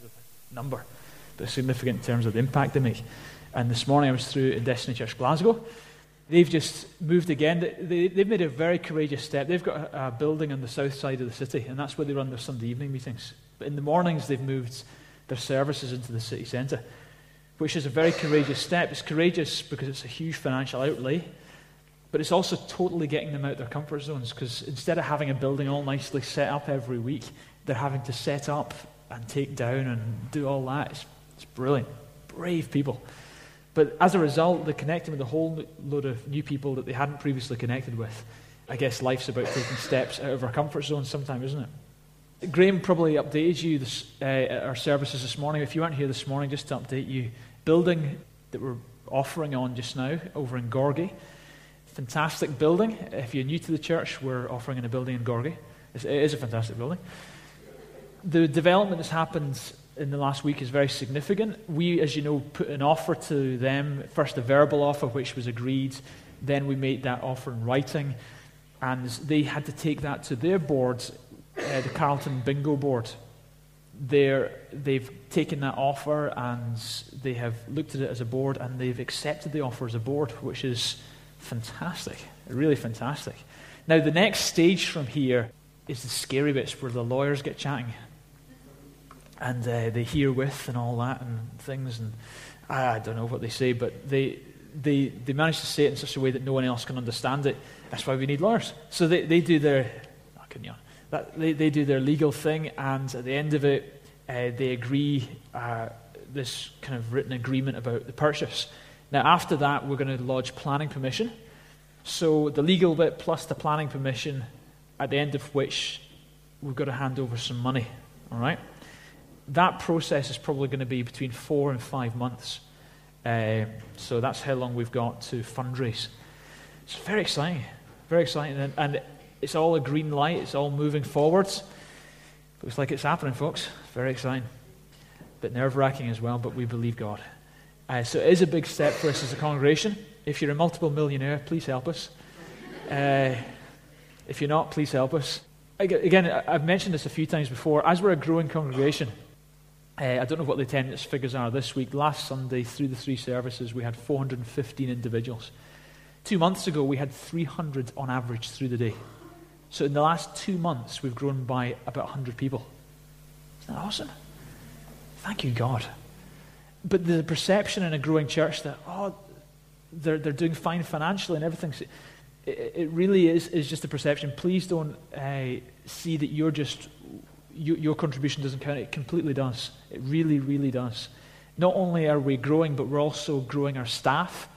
terms of number, but significant in terms of the impact they make. And this morning I was through in Destiny Church Glasgow. They've just moved again. They, have made a very courageous step. They've got a, a, building on the south side of the city, and that's where they run their Sunday evening meetings. But in the mornings, they've moved their services into the city centre, which is a very courageous step. It's courageous because it's a huge financial outlay, but it's also totally getting them out their comfort zones because instead of having a building all nicely set up every week, they're having to set up and take down and do all that. It's, it's brilliant. Brave people. But as a result, they're connecting with a whole load of new people that they hadn't previously connected with. I guess life's about taking steps out of our comfort zone sometimes, isn't it? Graham probably updated you this, uh, at our services this morning. If you weren't here this morning, just to update you, building that we're offering on just now over in Gorgie. Fantastic building. If you're new to the church, we're offering in a building in Gorgie. It is a fantastic building the development that's happened in the last week is very significant. We, as you know, put an offer to them first, a verbal offer, which was agreed. Then we made that offer in writing. And they had to take that to their board, uh, the Carlton Bingo Board. They're, they've taken that offer and they have looked at it as a board and they've accepted the offer as a board, which is fantastic, really fantastic. Now, the next stage from here is the scary bits where the lawyers get chatting and uh, they hear with and all that and things. And I, don't know what they say, but they, they, they manage to say it in such a way that no one else can understand it. That's why we need lawyers. So they, they do their, oh, you that, they, they do their legal thing, and at the end of it, uh, they agree uh, this kind of written agreement about the purchase. Now, after that, we're going to lodge planning permission. So the legal bit plus the planning permission, at the end of which we've got to hand over some money. All right? That process is probably going to be between four and five months. Uh, so that's how long we've got to fundraise. It's very exciting, very exciting, and, and it's all a green light. It's all moving forwards. Looks like it's happening, folks. Very exciting, bit nerve wracking as well. But we believe God. Uh, so it is a big step for us as a congregation. If you're a multiple millionaire, please help us. Uh, if you're not, please help us. Again, I've mentioned this a few times before. As we're a growing congregation, uh, I don't know what the attendance figures are this week. Last Sunday, through the three services, we had 415 individuals. Two months ago, we had 300 on average through the day. So in the last two months, we've grown by about 100 people. Isn't that awesome? Thank you, God. But the perception in a growing church that, oh, they're, they're doing fine financially and everything, it, it really is, is just a perception. Please don't uh, see that you're just you, your contribution doesn't count. It completely does. It really, really does. Not only are we growing, but we're also growing our staff.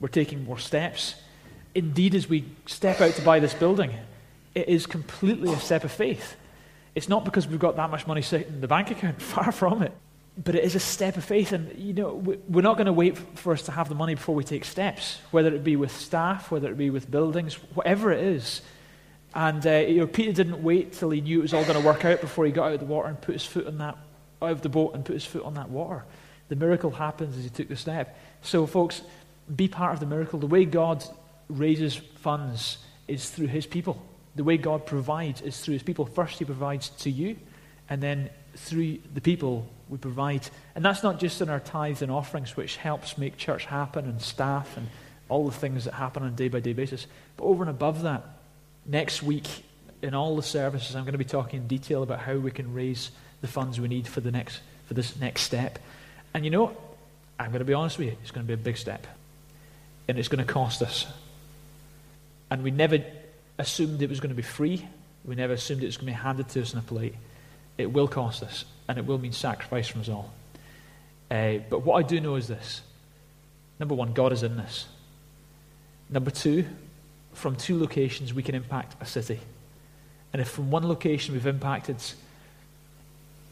We're taking more steps. Indeed, as we step out to buy this building, it is completely a step of faith. It's not because we've got that much money sitting in the bank account, far from it. But it is a step of faith, and you know we're not going to wait for us to have the money before we take steps. Whether it be with staff, whether it be with buildings, whatever it is, and uh, you know, Peter didn't wait till he knew it was all going to work out before he got out of the water and put his foot on that, out of the boat and put his foot on that water. The miracle happens as he took the step. So, folks, be part of the miracle. The way God raises funds is through his people. The way God provides is through his people. First, he provides to you, and then through the people we provide. And that's not just in our tithes and offerings, which helps make church happen and staff and all the things that happen on a day by day basis. But over and above that, Next week, in all the services, I'm going to be talking in detail about how we can raise the funds we need for, the next, for this next step. And you know, I'm going to be honest with you, it's going to be a big step. And it's going to cost us. And we never assumed it was going to be free. We never assumed it was going to be handed to us on a plate. It will cost us, and it will mean sacrifice from us all. Uh, but what I do know is this number one, God is in this. Number two, from two locations, we can impact a city. And if from one location we've impacted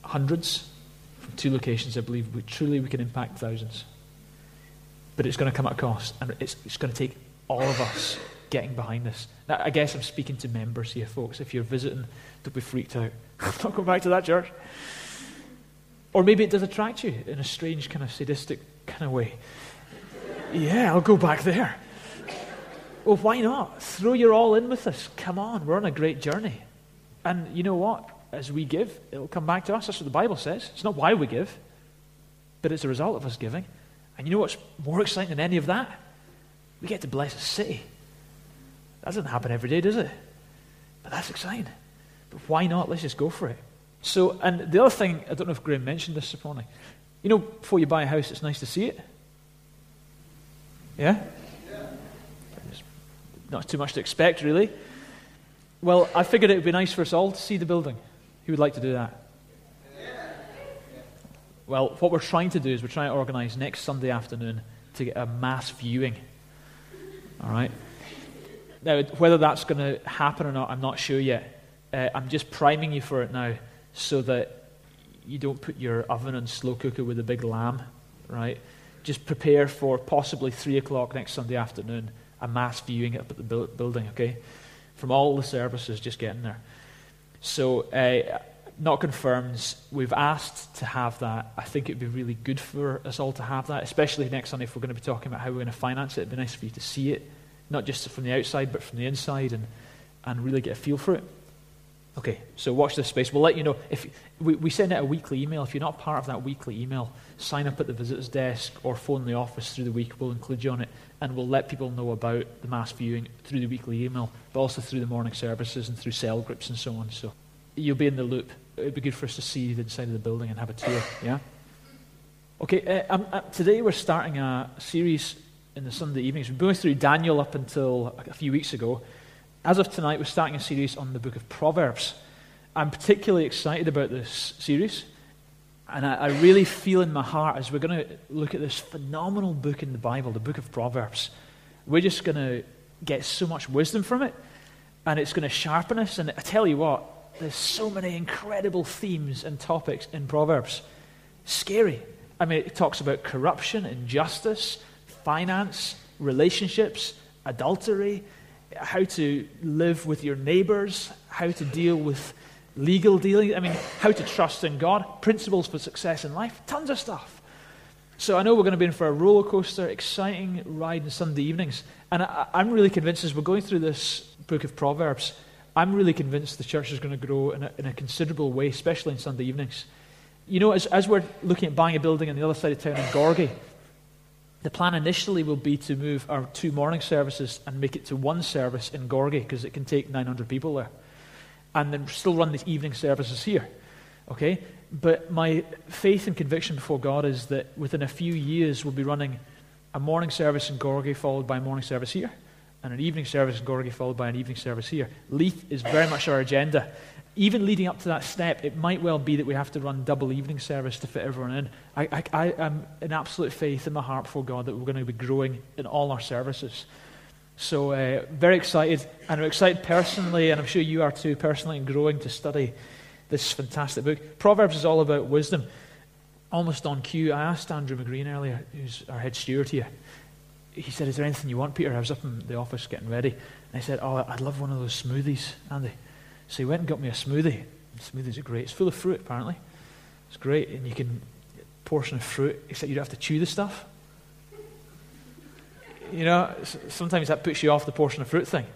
hundreds, from two locations, I believe we, truly we can impact thousands. But it's going to come at a cost, and it's, it's going to take all of us getting behind this. Now, I guess I'm speaking to members here, folks. If you're visiting, don't be freaked out. don't go back to that church. Or maybe it does attract you in a strange, kind of sadistic kind of way. Yeah, I'll go back there. Well, why not? Throw your all in with us. Come on, we're on a great journey. And you know what? As we give, it'll come back to us. That's what the Bible says. It's not why we give, but it's a result of us giving. And you know what's more exciting than any of that? We get to bless a city. That doesn't happen every day, does it? But that's exciting. But why not? Let's just go for it. So, and the other thing, I don't know if Graham mentioned this this morning. You know, before you buy a house, it's nice to see it. Yeah? yeah. Not too much to expect, really. Well, I figured it would be nice for us all to see the building. Who would like to do that? Well, what we're trying to do is we're trying to organize next Sunday afternoon to get a mass viewing. All right? Now, whether that's going to happen or not, I'm not sure yet. Uh, I'm just priming you for it now so that you don't put your oven on slow cooker with a big lamb, right? Just prepare for possibly 3 o'clock next Sunday afternoon, a mass viewing up at the building, okay? From all the services, just getting there. So, uh, not confirmed. We've asked to have that. I think it'd be really good for us all to have that, especially next Sunday if we're going to be talking about how we're going to finance it. It'd be nice for you to see it, not just from the outside, but from the inside, and, and really get a feel for it. Okay, so watch this space. We'll let you know. If we, we send out a weekly email. If you're not part of that weekly email, sign up at the visitor's desk or phone the office through the week. We'll include you on it, and we'll let people know about the mass viewing through the weekly email, but also through the morning services and through cell groups and so on. So you'll be in the loop. It'd be good for us to see the inside of the building and have a tour. Yeah. Okay. Uh, um, uh, today we're starting a series in the Sunday evenings. We've been going through Daniel up until a few weeks ago. As of tonight, we're starting a series on the book of Proverbs. I'm particularly excited about this series, and I, I really feel in my heart as we're going to look at this phenomenal book in the Bible, the book of Proverbs. We're just going to get so much wisdom from it, and it's going to sharpen us. And I tell you what, there's so many incredible themes and topics in Proverbs. Scary. I mean, it talks about corruption, injustice, finance, relationships, adultery how to live with your neighbors, how to deal with legal dealing, I mean, how to trust in God, principles for success in life, tons of stuff. So I know we're going to be in for a roller coaster, exciting ride on Sunday evenings. And I, am really convinced as we're going through this book of Proverbs, I'm really convinced the church is going to grow in a, in a considerable way, especially in Sunday evenings. You know, as, as we're looking at buying a building on the other side of town in Gorgie, the plan initially will be to move our two morning services and make it to one service in Gorgie because it can take 900 people there. And then still run the evening services here. Okay? But my faith and conviction before God is that within a few years we'll be running a morning service in Gorgie followed by a morning service here, and an evening service in Gorgie followed by an evening service here. Leith is very much our agenda even leading up to that step, it might well be that we have to run double evening service to fit everyone in. I, I, I am in absolute faith in my heart for God that we're going to be growing in all our services. So, uh, very excited. And I'm excited personally, and I'm sure you are too, personally, and growing to study this fantastic book. Proverbs is all about wisdom. Almost on cue, I asked Andrew McGreen earlier, who's our head steward here. He said, Is there anything you want, Peter? I was up in the office getting ready. And I said, Oh, I'd love one of those smoothies, Andy. So he went and got me a smoothie. Smoothies are great. It's full of fruit, apparently. It's great, and you can portion of fruit, except you don't have to chew the stuff. You know, sometimes that puts you off the portion of fruit thing.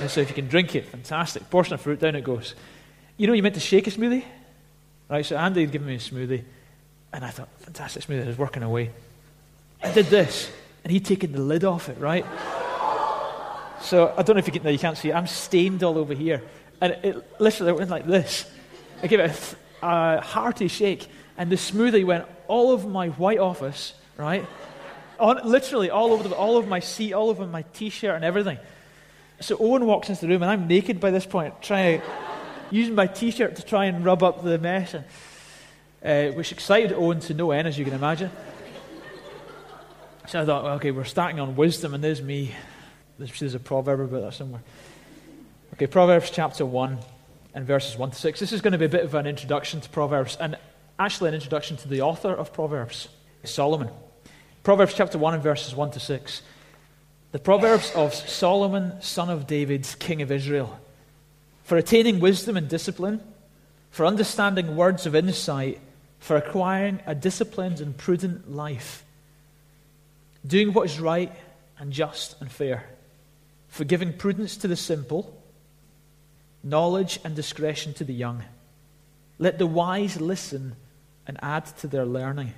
And so if you can drink it, fantastic. Portion of fruit, down it goes. You know, you meant to shake a smoothie? Right, so Andy had given me a smoothie, and I thought, fantastic smoothie, I was working away. I did this, and he'd taken the lid off it, right? So I don't know if you can, no, you can't see it. I'm stained all over here. And it literally went like this. I gave it a, a hearty shake, and the smoothie went all over my white office, right? On, literally all over, the, all over my seat, all over my t shirt, and everything. So Owen walks into the room, and I'm naked by this point, trying, using my t shirt to try and rub up the mess, and, uh, which excited Owen to no end, as you can imagine. So I thought, well, okay, we're starting on wisdom, and there's me. There's a proverb about that somewhere. Okay, Proverbs chapter 1 and verses 1 to 6. This is going to be a bit of an introduction to Proverbs and actually an introduction to the author of Proverbs, Solomon. Proverbs chapter 1 and verses 1 to 6. The Proverbs of Solomon, son of David, king of Israel. For attaining wisdom and discipline, for understanding words of insight, for acquiring a disciplined and prudent life, doing what is right and just and fair, for giving prudence to the simple knowledge and discretion to the young. Let the wise listen and add to their learning.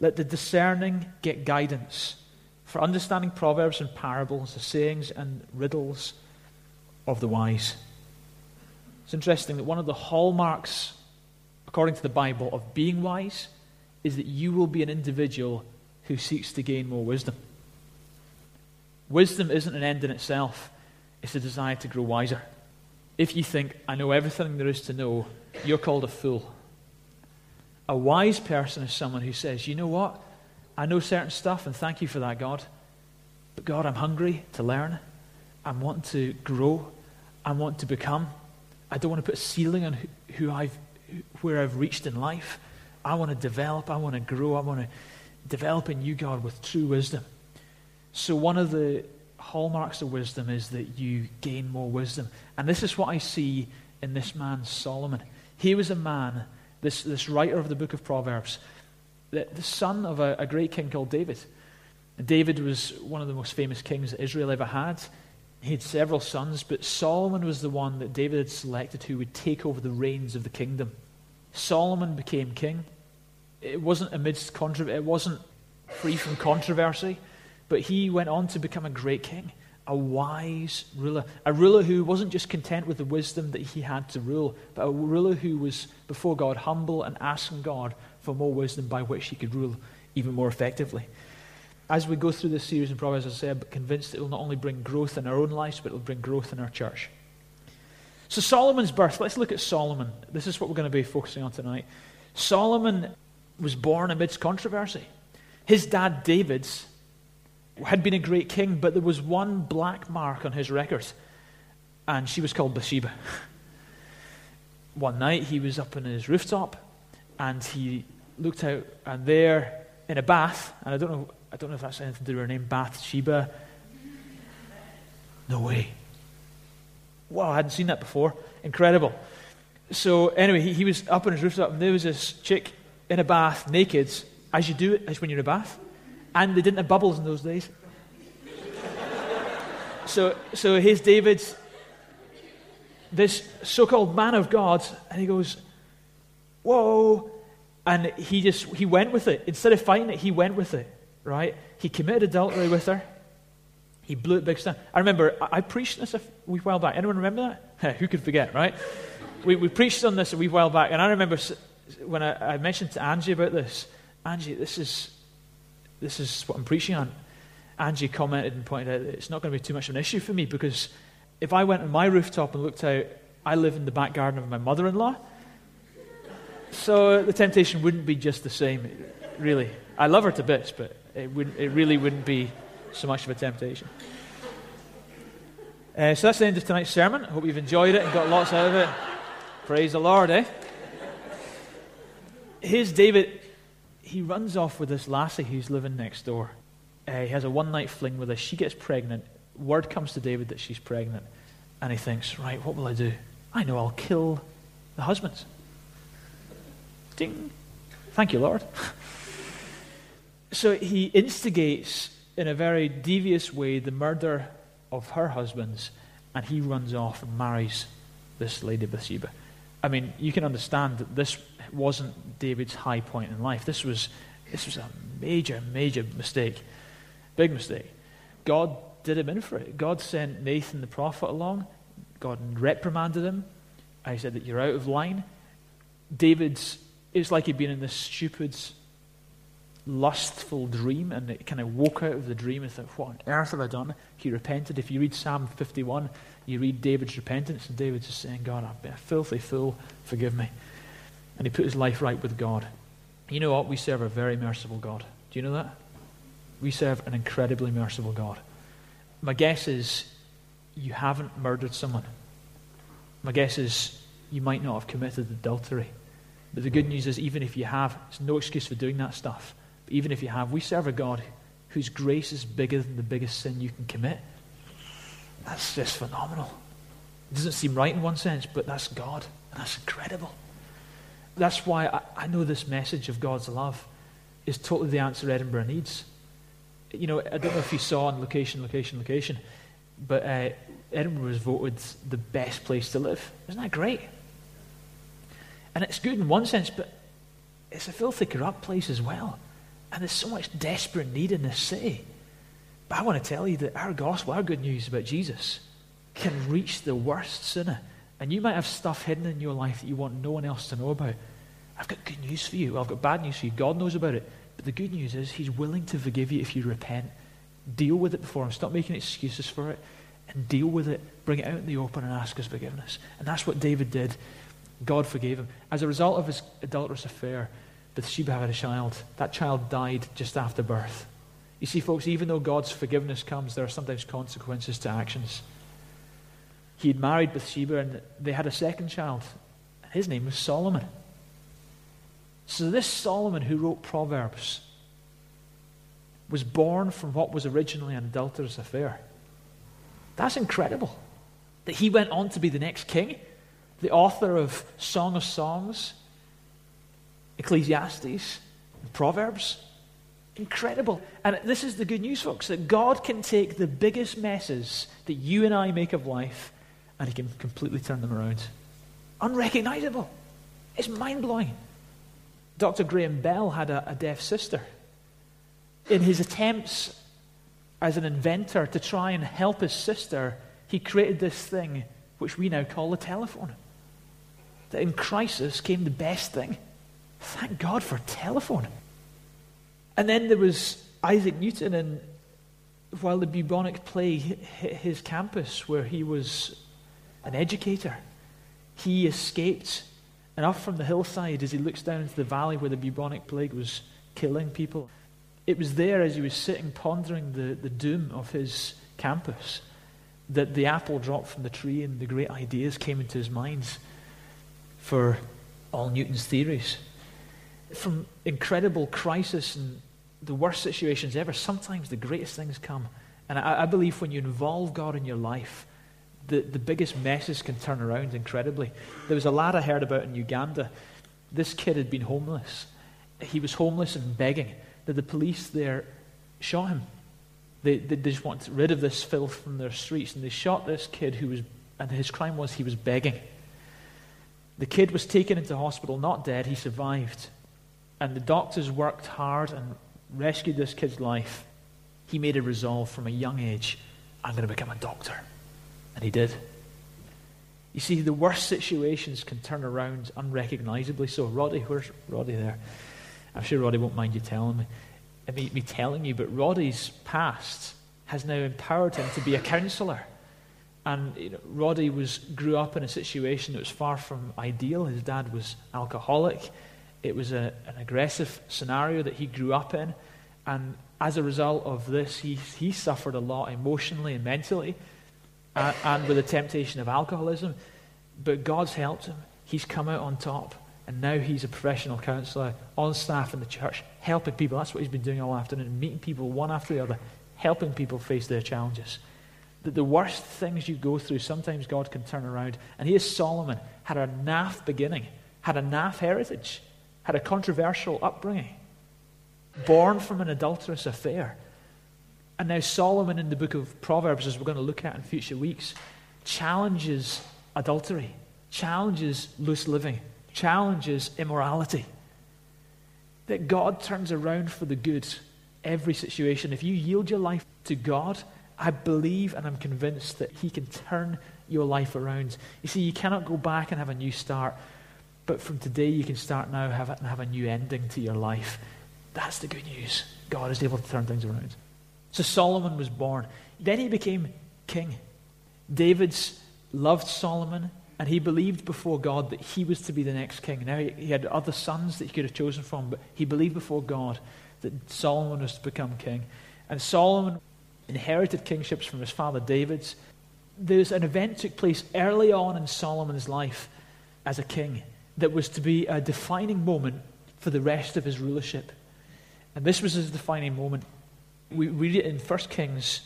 Let the discerning get guidance for understanding proverbs and parables, the sayings and riddles of the wise. It's interesting that one of the hallmarks, according to the Bible, of being wise is that you will be an individual who seeks to gain more wisdom. Wisdom isn't an end in itself, it's a desire to grow wiser. If you think, I know everything there is to know, you're called a fool. A wise person is someone who says, You know what? I know certain stuff, and thank you for that, God. But God, I'm hungry to learn. I want to grow. I want to become. I don't want to put a ceiling on who I've, where I've reached in life. I want to develop. I want to grow. I want to develop in you, God, with true wisdom. So, one of the hallmarks of wisdom is that you gain more wisdom. And this is what I see in this man, Solomon. He was a man, this, this writer of the book of Proverbs, the, the son of a, a great king called David. David was one of the most famous kings that Israel ever had. He had several sons, but Solomon was the one that David had selected who would take over the reins of the kingdom. Solomon became king. It wasn't amidst controversy, it wasn't free from controversy. But he went on to become a great king, a wise ruler, a ruler who wasn't just content with the wisdom that he had to rule, but a ruler who was before God humble and asking God for more wisdom by which he could rule even more effectively. As we go through this series in Proverbs, as I said, I'm convinced it will not only bring growth in our own lives, but it will bring growth in our church. So, Solomon's birth, let's look at Solomon. This is what we're going to be focusing on tonight. Solomon was born amidst controversy. His dad, David's, had been a great king, but there was one black mark on his record, and she was called Bathsheba. one night he was up on his rooftop, and he looked out, and there in a bath, and I don't know, I don't know if that's anything to do with her name, Bathsheba. No way. Wow, I hadn't seen that before. Incredible. So anyway, he, he was up on his rooftop, and there was this chick in a bath, naked, as you do it, as when you're in a bath and they didn't have bubbles in those days. so, so here's David, this so called man of God, and he goes, Whoa. And he just, he went with it. Instead of fighting it, he went with it, right? He committed adultery with her. He blew it big time. I remember, I, I preached this a wee while back. Anyone remember that? Who could forget, right? We, we preached on this a wee while back, and I remember when I, I mentioned to Angie about this, Angie, this is, this is what I'm preaching on. Angie commented and pointed out that it's not going to be too much of an issue for me because if I went on my rooftop and looked out, I live in the back garden of my mother in law. So the temptation wouldn't be just the same, really. I love her to bits, but it, wouldn't, it really wouldn't be so much of a temptation. Uh, so that's the end of tonight's sermon. I hope you've enjoyed it and got lots out of it. Praise the Lord, eh? Here's David he runs off with this lassie who's living next door. Uh, he has a one night fling with her. She gets pregnant. Word comes to David that she's pregnant. And he thinks, right, what will I do? I know I'll kill the husbands. Ding. Thank you, Lord. so he instigates in a very devious way the murder of her husbands, and he runs off and marries this lady Bathsheba. I mean, you can understand that this wasn't David's high point in life. This was, this was a major, major mistake. Big mistake. God did him in for it. God sent Nathan the prophet along. God reprimanded him. I said that you're out of line. David's, it's like he'd been in this stupid, lustful dream, and it kind of woke out of the dream and thought, What on earth have I done? He repented. If you read Psalm 51, you read David's repentance, and David's just saying, God, I've been a filthy fool. Forgive me and he put his life right with God. You know what? We serve a very merciful God. Do you know that? We serve an incredibly merciful God. My guess is you haven't murdered someone. My guess is you might not have committed adultery. But the good news is, even if you have, it's no excuse for doing that stuff. But even if you have, we serve a God whose grace is bigger than the biggest sin you can commit. That's just phenomenal. It doesn't seem right in one sense, but that's God. And that's incredible that's why I, I know this message of God's love is totally the answer Edinburgh needs. You know, I don't know if you saw on location, location, location, but uh, Edinburgh was voted the best place to live. Isn't that great? And it's good in one sense, but it's a filthy, corrupt place as well. And there's so much desperate need in this city. But I want to tell you that our gospel, our good news about Jesus, can reach the worst sinner. And you might have stuff hidden in your life that you want no one else to know about. I've got good news for you. Well, I've got bad news for you. God knows about it. But the good news is, He's willing to forgive you if you repent. Deal with it before Him. Stop making excuses for it and deal with it. Bring it out in the open and ask His forgiveness. And that's what David did. God forgave him. As a result of his adulterous affair, Bathsheba had a child. That child died just after birth. You see, folks, even though God's forgiveness comes, there are sometimes consequences to actions. He had married Bathsheba and they had a second child. His name was Solomon. So, this Solomon who wrote Proverbs was born from what was originally an adulterous affair. That's incredible. That he went on to be the next king, the author of Song of Songs, Ecclesiastes, Proverbs. Incredible. And this is the good news, folks, that God can take the biggest messes that you and I make of life and he can completely turn them around. Unrecognizable. It's mind blowing. Dr. Graham Bell had a, a deaf sister. In his attempts as an inventor to try and help his sister, he created this thing which we now call a telephone. That in crisis came the best thing. Thank God for telephone. And then there was Isaac Newton, and while the bubonic plague hit his campus, where he was an educator, he escaped. And up from the hillside, as he looks down into the valley where the bubonic plague was killing people, it was there as he was sitting pondering the, the doom of his campus that the apple dropped from the tree and the great ideas came into his minds for all Newton's theories. From incredible crisis and the worst situations ever, sometimes the greatest things come. And I, I believe when you involve God in your life, the, the biggest messes can turn around incredibly. There was a lad I heard about in Uganda. This kid had been homeless. He was homeless and begging that the police there shot him. They, they, they just wanted rid of this filth from their streets, and they shot this kid who was, and his crime was he was begging. The kid was taken into hospital, not dead, he survived. And the doctors worked hard and rescued this kid's life, he made a resolve from a young age I'm going to become a doctor. And he did. You see, the worst situations can turn around unrecognizably. So, Roddy, where's Roddy there? I'm sure Roddy won't mind you telling me, me, me telling you, but Roddy's past has now empowered him to be a counselor. And you know, Roddy was, grew up in a situation that was far from ideal. His dad was alcoholic. It was a, an aggressive scenario that he grew up in. And as a result of this, he, he suffered a lot emotionally and mentally, and, and with the temptation of alcoholism. But God's helped him. He's come out on top. And now he's a professional counselor on staff in the church, helping people. That's what he's been doing all afternoon, meeting people one after the other, helping people face their challenges. That the worst things you go through, sometimes God can turn around. And here's Solomon, had a naff beginning, had a naff heritage had a controversial upbringing, born from an adulterous affair. And now Solomon in the book of Proverbs, as we're going to look at in future weeks, challenges adultery, challenges loose living, challenges immorality. That God turns around for the good every situation. If you yield your life to God, I believe and I'm convinced that He can turn your life around. You see, you cannot go back and have a new start. But from today, you can start now have, and have a new ending to your life. That's the good news. God is able to turn things around. So Solomon was born. Then he became king. David's loved Solomon, and he believed before God that he was to be the next king. Now, he, had other sons that he could have chosen from, but he believed before God that Solomon was to become king. And Solomon inherited kingships from his father David's. There's an event took place early on in Solomon's life as a king that was to be a defining moment for the rest of his rulership. And this was his defining moment. We read it in 1 Kings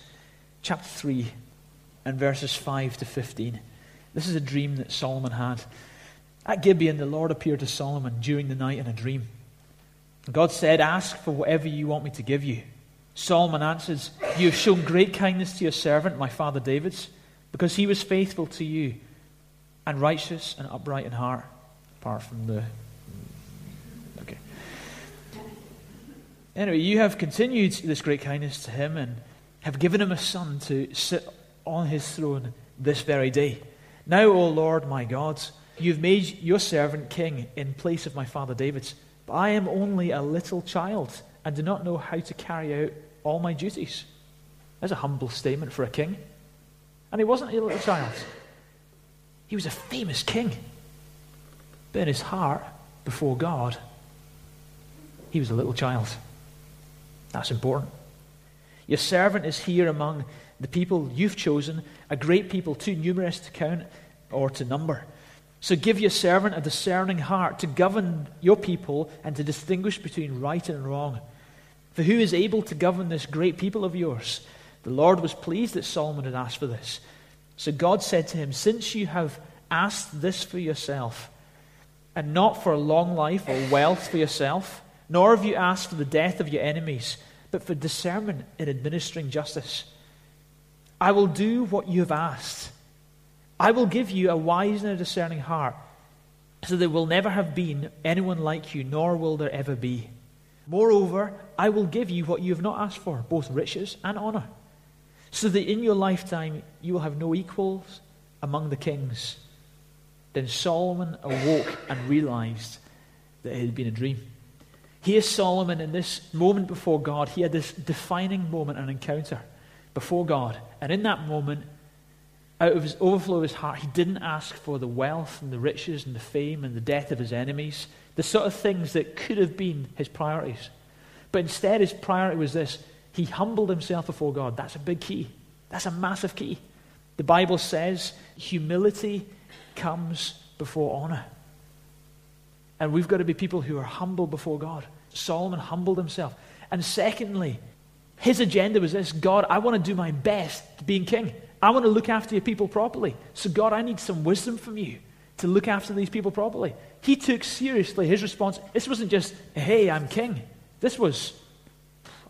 chapter 3 and verses 5 to 15. This is a dream that Solomon had. At Gibeon, the Lord appeared to Solomon during the night in a dream. God said, Ask for whatever you want me to give you. Solomon answers, You have shown great kindness to your servant, my father David's, because he was faithful to you and righteous and upright in heart. Apart from the. Okay. Anyway, you have continued this great kindness to him and have given him a son to sit on his throne this very day. Now, O Lord my God, you've made your servant king in place of my father David's. But I am only a little child and do not know how to carry out all my duties. That's a humble statement for a king. And he wasn't a little child, he was a famous king. In his heart, before God, he was a little child. That's important. Your servant is here among the people you've chosen, a great people too numerous to count or to number. So give your servant a discerning heart to govern your people and to distinguish between right and wrong. For who is able to govern this great people of yours? The Lord was pleased that Solomon had asked for this. So God said to him, Since you have asked this for yourself, and not for a long life or wealth for yourself, nor have you asked for the death of your enemies, but for discernment in administering justice, I will do what you have asked. I will give you a wise and a discerning heart, so there will never have been anyone like you, nor will there ever be. Moreover, I will give you what you have not asked for, both riches and honor, so that in your lifetime you will have no equals among the kings. Then Solomon awoke and realized that it had been a dream. Here, Solomon, in this moment before God, he had this defining moment, an encounter before God. And in that moment, out of his overflow of his heart, he didn't ask for the wealth and the riches and the fame and the death of his enemies, the sort of things that could have been his priorities. But instead, his priority was this he humbled himself before God. That's a big key, that's a massive key. The Bible says humility comes before honor. And we've got to be people who are humble before God. Solomon humbled himself. And secondly, his agenda was this God, I want to do my best being king. I want to look after your people properly. So, God, I need some wisdom from you to look after these people properly. He took seriously his response. This wasn't just, hey, I'm king. This was,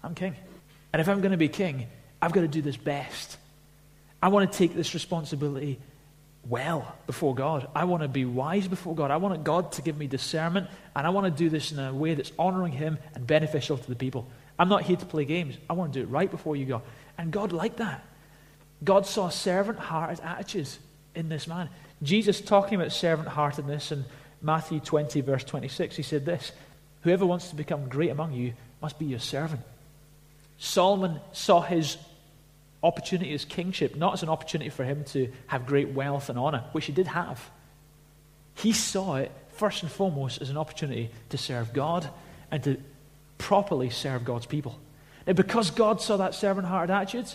I'm king. And if I'm going to be king, I've got to do this best. I want to take this responsibility well before God. I want to be wise before God. I want God to give me discernment, and I want to do this in a way that's honoring Him and beneficial to the people. I'm not here to play games. I want to do it right before you go. And God liked that. God saw servant hearted attitudes in this man. Jesus, talking about servant heartedness in Matthew 20, verse 26, he said this Whoever wants to become great among you must be your servant. Solomon saw his opportunity as kingship not as an opportunity for him to have great wealth and honor, which he did have. He saw it first and foremost as an opportunity to serve God and to properly serve God's people. Now, because God saw that servant hearted attitude,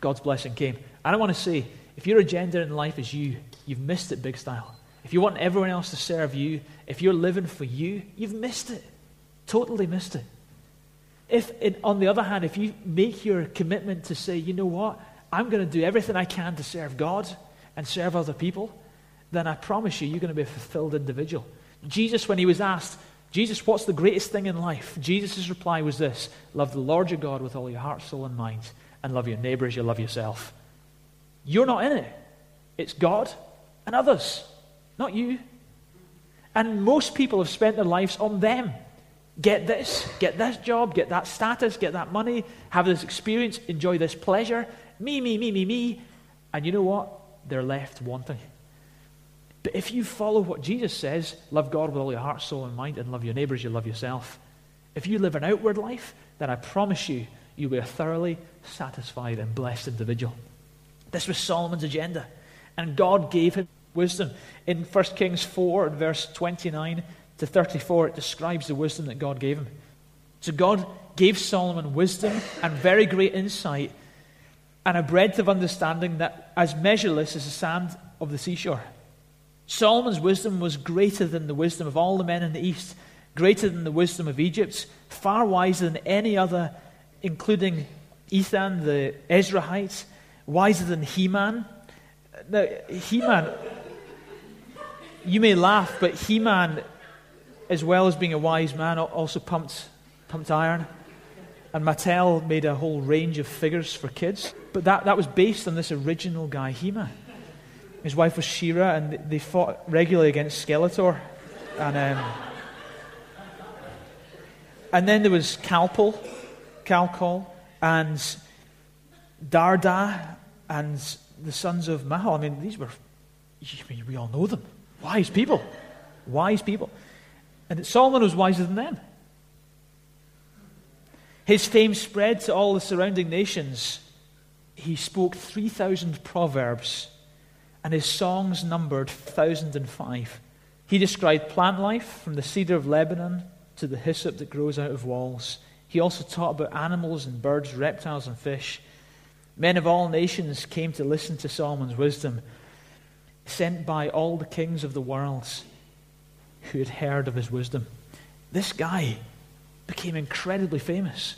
God's blessing came. And I want to say, if your agenda in life is you, you've missed it big style. If you want everyone else to serve you, if you're living for you, you've missed it. Totally missed it. If, in, on the other hand, if you make your commitment to say, you know what, I'm going to do everything I can to serve God and serve other people, then I promise you, you're going to be a fulfilled individual. Jesus, when he was asked, Jesus, what's the greatest thing in life? Jesus' reply was this Love the Lord your God with all your heart, soul, and mind and love your neighbor as you love yourself. You're not in it. It's God and others, not you. And most people have spent their lives on them. Get this, get this job, get that status, get that money, have this experience, enjoy this pleasure. Me, me, me, me, me. And you know what? They're left wanting. But if you follow what Jesus says, love God with all your heart, soul, and mind, and love your neighbors, you love yourself. If you live an outward life, then I promise you, you'll be a thoroughly satisfied and blessed individual. This was Solomon's agenda. And God gave him wisdom. In 1 Kings 4, and verse 29 to 34, it describes the wisdom that God gave him. So God gave Solomon wisdom and very great insight and a breadth of understanding that as measureless as the sand of the seashore. Solomon's wisdom was greater than the wisdom of all the men in the east, greater than the wisdom of Egypt, far wiser than any other including Ethan the Ezrahite, wiser than Heman. Now, Heman, you may laugh, but Heman, as well as being a wise man, also pumped, pumped iron. And Mattel made a whole range of figures for kids. But that, that was based on this original guy, Heman. His wife was She-Ra, and they fought regularly against Skeletor. And, um, and then there was Calpol, Calcol, and Darda, and the sons of Mahal. I mean, these were, I mean, we all know them. Wise people. Wise people. And that Solomon was wiser than them. His fame spread to all the surrounding nations. He spoke 3,000 proverbs, and his songs numbered 1,005. He described plant life from the cedar of Lebanon to the hyssop that grows out of walls. He also taught about animals and birds, reptiles and fish. Men of all nations came to listen to Solomon's wisdom, sent by all the kings of the world who had heard of his wisdom. This guy became incredibly famous.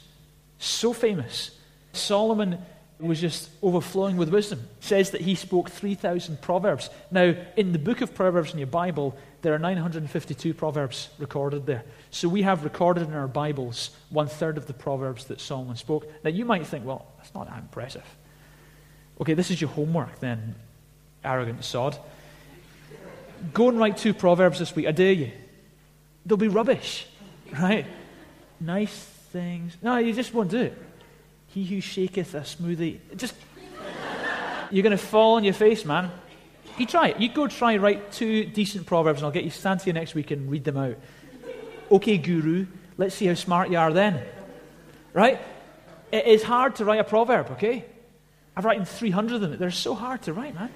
So famous. Solomon was just overflowing with wisdom. It says that he spoke 3,000 proverbs. Now, in the book of Proverbs in your Bible, there are 952 proverbs recorded there. So we have recorded in our Bibles one third of the proverbs that Solomon spoke. Now, you might think, well, that's not that impressive. Okay, this is your homework then, arrogant sod. Go and write two proverbs this week. I dare you. They'll be rubbish, right? Nice things. No, you just won't do it. He who shaketh a smoothie. Just, you're going to fall on your face, man. You try it. You go try write two decent proverbs, and I'll get you stand you next week and read them out. Okay, guru, let's see how smart you are then. Right? It is hard to write a proverb, okay? I've written 300 of them. They're so hard to write, man.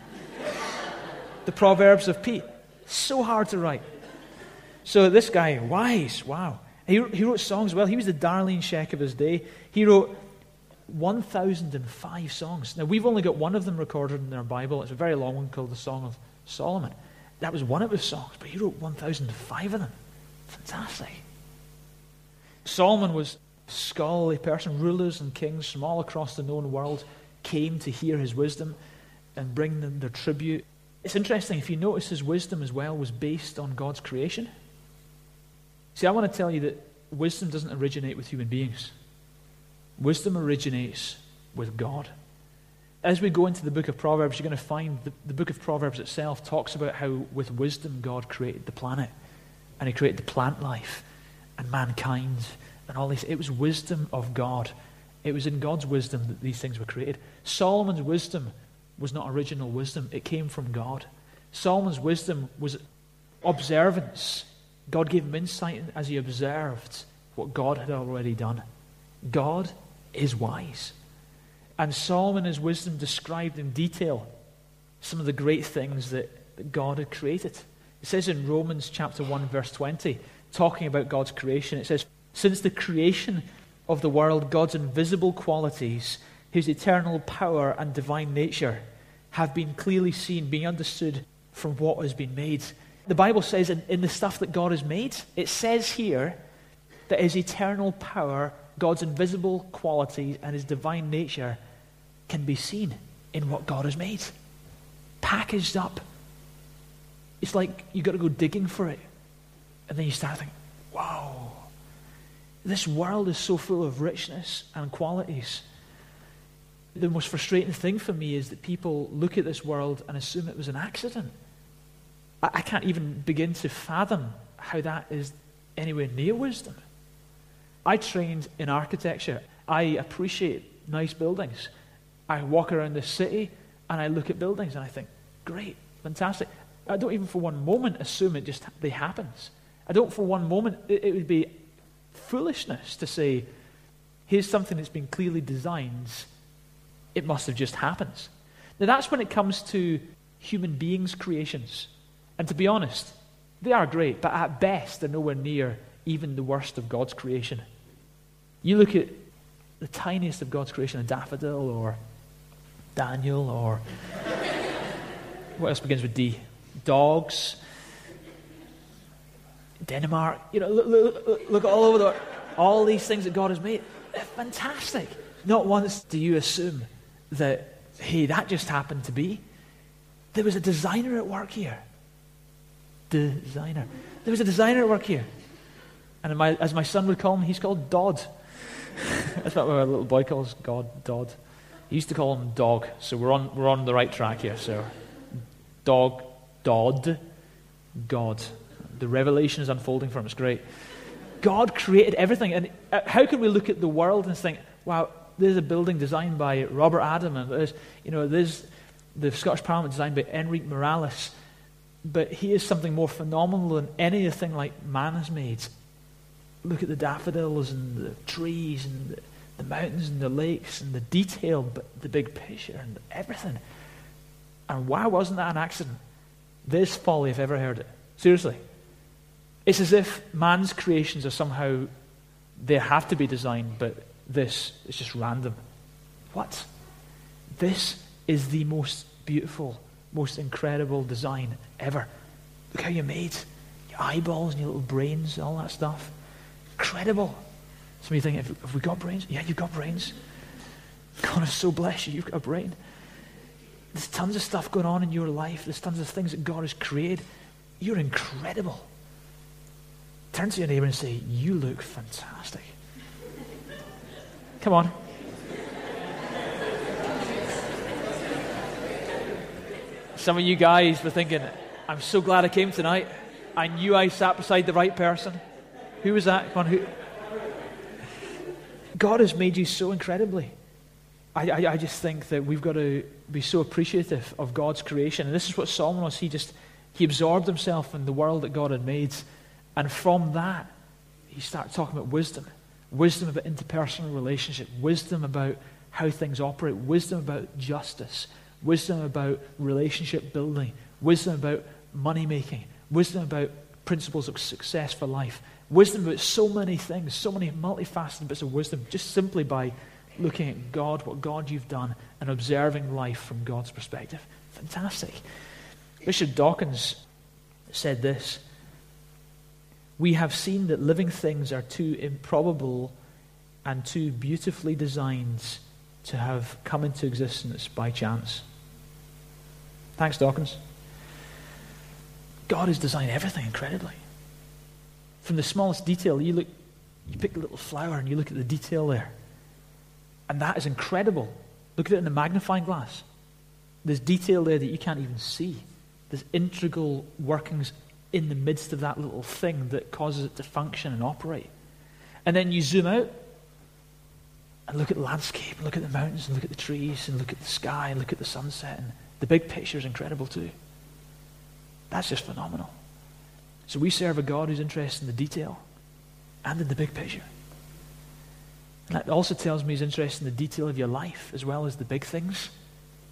the Proverbs of Pete. So hard to write. So this guy, wise, wow. He, he wrote songs well. He was the Darlene Zschech of his day. He wrote 1,005 songs. Now, we've only got one of them recorded in our Bible. It's a very long one called the Song of Solomon. That was one of his songs, but he wrote 1,005 of them. Fantastic. Solomon was a scholarly person. Rulers and kings from all across the known world came to hear his wisdom and bring them their tribute. It's interesting, if you notice, his wisdom as well was based on God's creation. See, I want to tell you that wisdom doesn't originate with human beings, wisdom originates with God. As we go into the book of Proverbs, you're going to find the, the book of Proverbs itself talks about how, with wisdom, God created the planet and He created the plant life and mankind and all this. It was wisdom of God. It was in God's wisdom that these things were created. Solomon's wisdom was not original wisdom, it came from God. Solomon's wisdom was observance. God gave him insight as he observed what God had already done. God is wise. And Solomon, his wisdom, described in detail some of the great things that, that God had created. It says in Romans chapter 1, verse 20, talking about God's creation, it says, Since the creation of the world, God's invisible qualities, his eternal power and divine nature have been clearly seen, being understood from what has been made. The Bible says in, in the stuff that God has made, it says here that his eternal power, God's invisible qualities, and his divine nature can be seen in what God has made. Packaged up. It's like you've got to go digging for it. And then you start thinking, wow, this world is so full of richness and qualities. The most frustrating thing for me is that people look at this world and assume it was an accident. I, I can't even begin to fathom how that is anywhere near wisdom. I trained in architecture. I appreciate nice buildings. I walk around the city and I look at buildings and I think, great, fantastic. I don't even for one moment assume it just they happens. I don't for one moment it, it would be foolishness to say, here's something that's been clearly designed, it must have just happened. Now, that's when it comes to human beings' creations. And to be honest, they are great, but at best, they're nowhere near even the worst of God's creation. You look at the tiniest of God's creation, a daffodil or Daniel or what else begins with D? Dogs, Denmark. You know, look, look, look all over the all these things that God has made. They're fantastic. Not once do you assume that, hey, that just happened to be. There was a designer at work here. Designer. There was a designer at work here. And my, as my son would call him, he's called Dodd. That's what my little boy calls God, Dodd. He used to call him Dog, so we're on, we're on the right track here. So, Dog, Dodd, God. the revelation is unfolding for him. It's great. God created everything. And uh, how can we look at the world and think, wow, there's a building designed by Robert Adam, and there's, you know, there's the Scottish Parliament designed by Enrique Miralles. But he is something more phenomenal than anything like man has made. Look at the daffodils and the trees and the, the mountains and the lakes and the detail, but the big picture and everything. And why wasn't that an accident? This folly, if ever heard it. Seriously. It's as if man's creations are somehow, they have to be designed, but this is just random. What? This is the most beautiful, most incredible design ever. Look how you're made. Your eyeballs and your little brains, and all that stuff. Incredible. Some of you think, have, we got brains? Yeah, you've got brains. God has so blessed you, you've got a brain. There's tons of stuff going on in your life. There's tons of things that God has created. You're incredible. Turn to your neighbor and say, You look fantastic. Come on. Some of you guys were thinking, I'm so glad I came tonight. I knew I sat beside the right person. Who was that? Come on, who? God has made you so incredibly. I, I, I, just think that we've got to be so appreciative of God's creation. And this is what Solomon was. He just he absorbed himself in the world that God had made. And from that, he started talking about wisdom. Wisdom about interpersonal relationship, wisdom about how things operate, wisdom about justice, wisdom about relationship building, wisdom about money making, wisdom about principles of success for life, wisdom about so many things, so many multifaceted bits of wisdom, just simply by looking at God, what God you've done, and observing life from God's perspective. Fantastic. Bishop Dawkins said this We have seen that living things are too improbable and too beautifully designed to have come into existence by chance. Thanks, Dawkins. God has designed everything incredibly. From the smallest detail, you look, you pick a little flower and you look at the detail there. And that is incredible. Look at it in the magnifying glass. There's detail there that you can't even see. There's integral workings in the midst of that little thing that causes it to function and operate. And then you zoom out and look at the landscape, and look at the mountains, and look at the trees, and look at the sky, and look at the sunset. And the big picture is incredible too. That's just phenomenal. So we serve a God who's interested in the detail and in the big picture. And that also tells me he's interested in the detail of your life as well as the big things.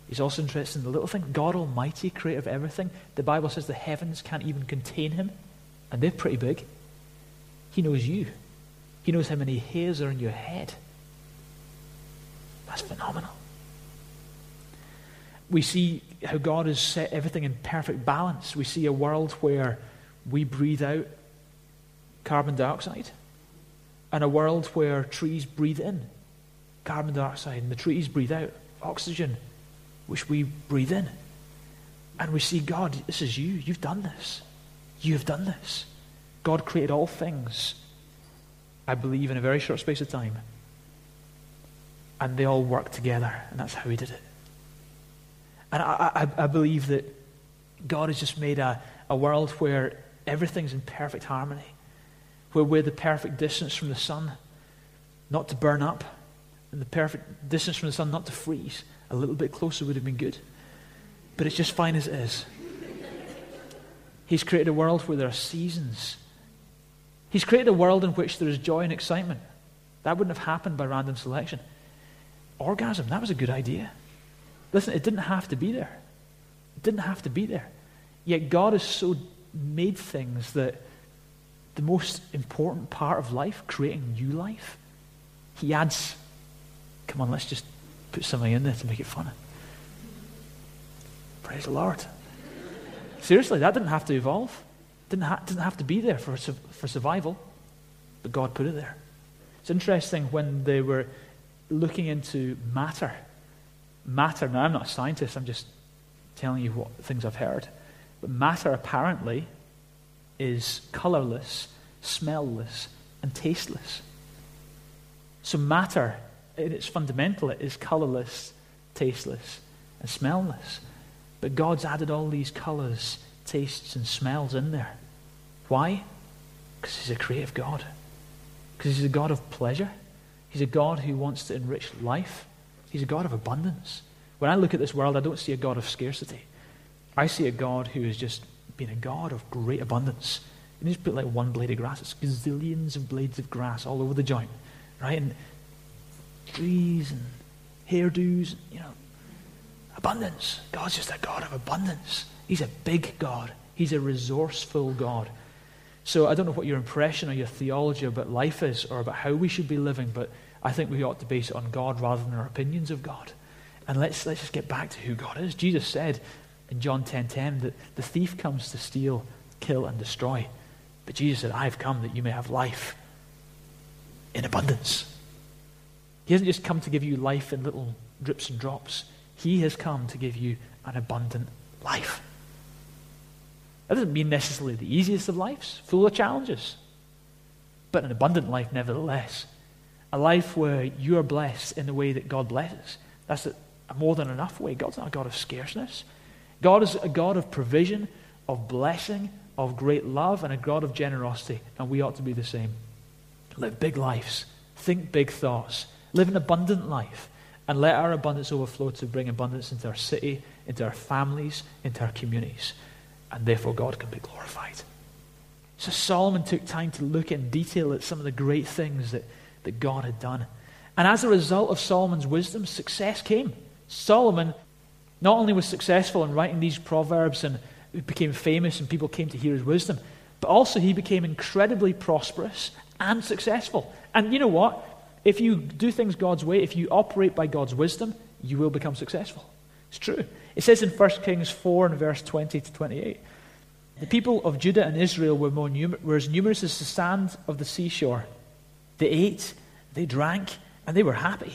He's also interested in the little thing. God Almighty, creator of everything. The Bible says the heavens can't even contain him, and they're pretty big. He knows you. He knows how many hairs are in your head. That's phenomenal. We see how God has set everything in perfect balance. We see a world where we breathe out carbon dioxide and a world where trees breathe in carbon dioxide and the trees breathe out oxygen, which we breathe in. And we see, God, this is you. You've done this. You have done this. God created all things, I believe, in a very short space of time. And they all work together, and that's how He did it. And I, I, I believe that God has just made a, a world where everything's in perfect harmony where we're the perfect distance from the sun, not to burn up, and the perfect distance from the sun, not to freeze. A little bit closer would have been good. But it's just fine as it is. He's created a world where there are seasons. He's created a world in which there is joy and excitement. That wouldn't have happened by random selection. Orgasm, that was a good idea. Listen, it didn't have to be there. It didn't have to be there. Yet God has so made things that the most important part of life, creating new life, he adds, come on, let's just put something in there to make it fun. Praise the Lord. Seriously, that didn't have to evolve. Didn't, ha- didn't have to be there for, su- for survival, but God put it there. It's interesting when they were looking into matter. Matter, now I'm not a scientist, I'm just telling you what things I've heard. But matter apparently is colorless, smellless, and tasteless. So matter, in its fundamental, it is colorless, tasteless, and smellless. But God's added all these colors, tastes, and smells in there. Why? Because he's a creative God. Because he's a God of pleasure. He's a God who wants to enrich life. He's a God of abundance. When I look at this world, I don't see a God of scarcity. I see a God who has just been a God of great abundance. And he's put like one blade of grass. It's gazillions of blades of grass all over the joint, right? And trees and hairdos, you know, abundance. God's just a God of abundance. He's a big God. He's a resourceful God. So I don't know what your impression or your theology about life is or about how we should be living, but I think we ought to base it on God rather than our opinions of God. And let's, let's just get back to who God is. Jesus said in John 10.10 10, that the thief comes to steal, kill, and destroy. But Jesus said, I have come that you may have life in abundance. He hasn't just come to give you life in little drips and drops. He has come to give you an abundant life. That doesn't mean necessarily the easiest of lives, full of challenges, but an abundant life nevertheless. A life where you are blessed in the way that God blesses. That's a, more than enough way. God's not a God of scarceness. God is a God of provision, of blessing, of great love, and a God of generosity, and we ought to be the same. Live big lives, think big thoughts, live an abundant life, and let our abundance overflow to bring abundance into our city, into our families, into our communities, and therefore God can be glorified. So Solomon took time to look in detail at some of the great things that, that God had done. And as a result of Solomon's wisdom, success came. Solomon not only was successful in writing these proverbs and became famous and people came to hear his wisdom, but also he became incredibly prosperous and successful. And you know what? If you do things God's way, if you operate by God's wisdom, you will become successful. It's true. It says in 1 Kings 4 and verse 20 to 28 The people of Judah and Israel were, more numer- were as numerous as the sand of the seashore. They ate, they drank, and they were happy.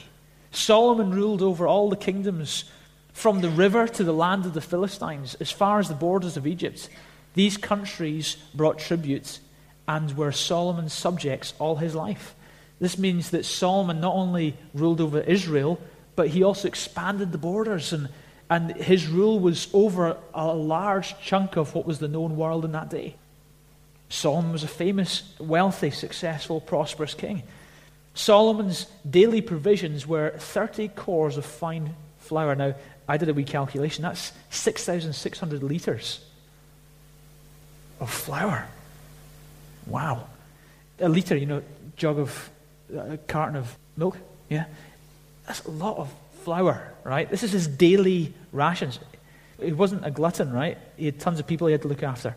Solomon ruled over all the kingdoms from the river to the land of the Philistines, as far as the borders of Egypt. These countries brought tribute and were Solomon's subjects all his life. This means that Solomon not only ruled over Israel, but he also expanded the borders, and, and his rule was over a large chunk of what was the known world in that day. Solomon was a famous, wealthy, successful, prosperous king. Solomon's daily provisions were 30 cors of fine flour. Now, I did a wee calculation. That's 6,600 litres of flour. Wow. A litre, you know, jug of, a carton of milk. Yeah. That's a lot of flour, right? This is his daily rations. He wasn't a glutton, right? He had tons of people he had to look after.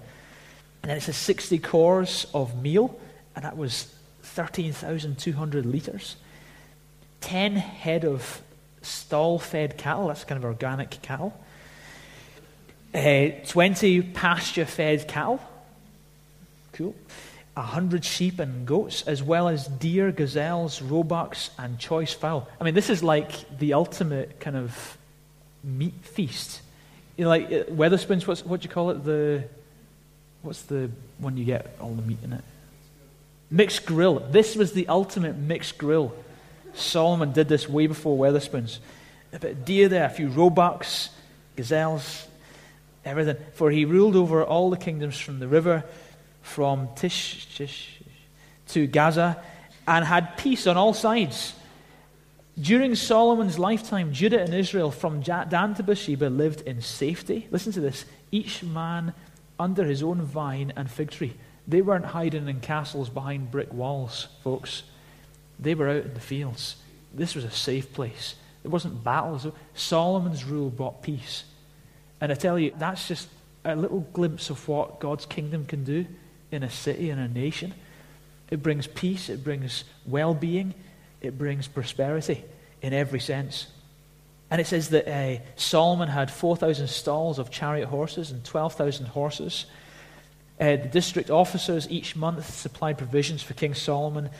And then it says 60 cors of meal, and that was 13,200 litres. 10 head of stall fed cattle, that's kind of organic cattle. Uh, 20 pasture fed cattle. Cool. 100 sheep and goats, as well as deer, gazelles, roebucks, and choice fowl. I mean, this is like the ultimate kind of meat feast. You know, like uh, Wetherspoons, what's, what do you call it? The, what's the one you get all the meat in it? Mixed grill. This was the ultimate mixed grill. Solomon did this way before Wetherspoons. A bit of deer there, a few roebucks, gazelles, everything. For he ruled over all the kingdoms from the river, from Tish, Tish to Gaza, and had peace on all sides. During Solomon's lifetime, Judah and Israel, from Dan to Beersheba, lived in safety. Listen to this each man under his own vine and fig tree. They weren't hiding in castles behind brick walls, folks. They were out in the fields. This was a safe place. It wasn't battles. Solomon's rule brought peace. And I tell you, that's just a little glimpse of what God's kingdom can do in a city, in a nation. It brings peace, it brings well being, it brings prosperity in every sense. And it says that uh, Solomon had 4,000 stalls of chariot horses and 12,000 horses. Uh, the district officers each month supplied provisions for King Solomon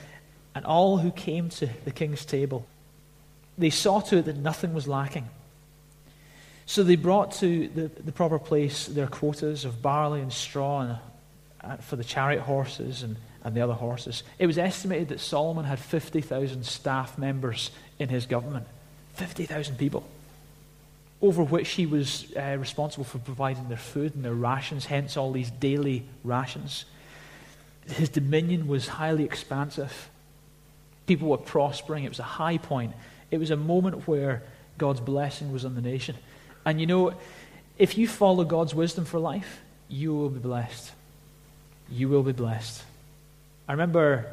and all who came to the king's table. They saw to it that nothing was lacking. So they brought to the, the proper place their quotas of barley and straw and, for the chariot horses and, and the other horses. It was estimated that Solomon had 50,000 staff members in his government. 50,000 people. Over which he was uh, responsible for providing their food and their rations, hence all these daily rations. his dominion was highly expansive. People were prospering. It was a high point. It was a moment where God's blessing was on the nation. And you know, if you follow God's wisdom for life, you will be blessed. You will be blessed. I remember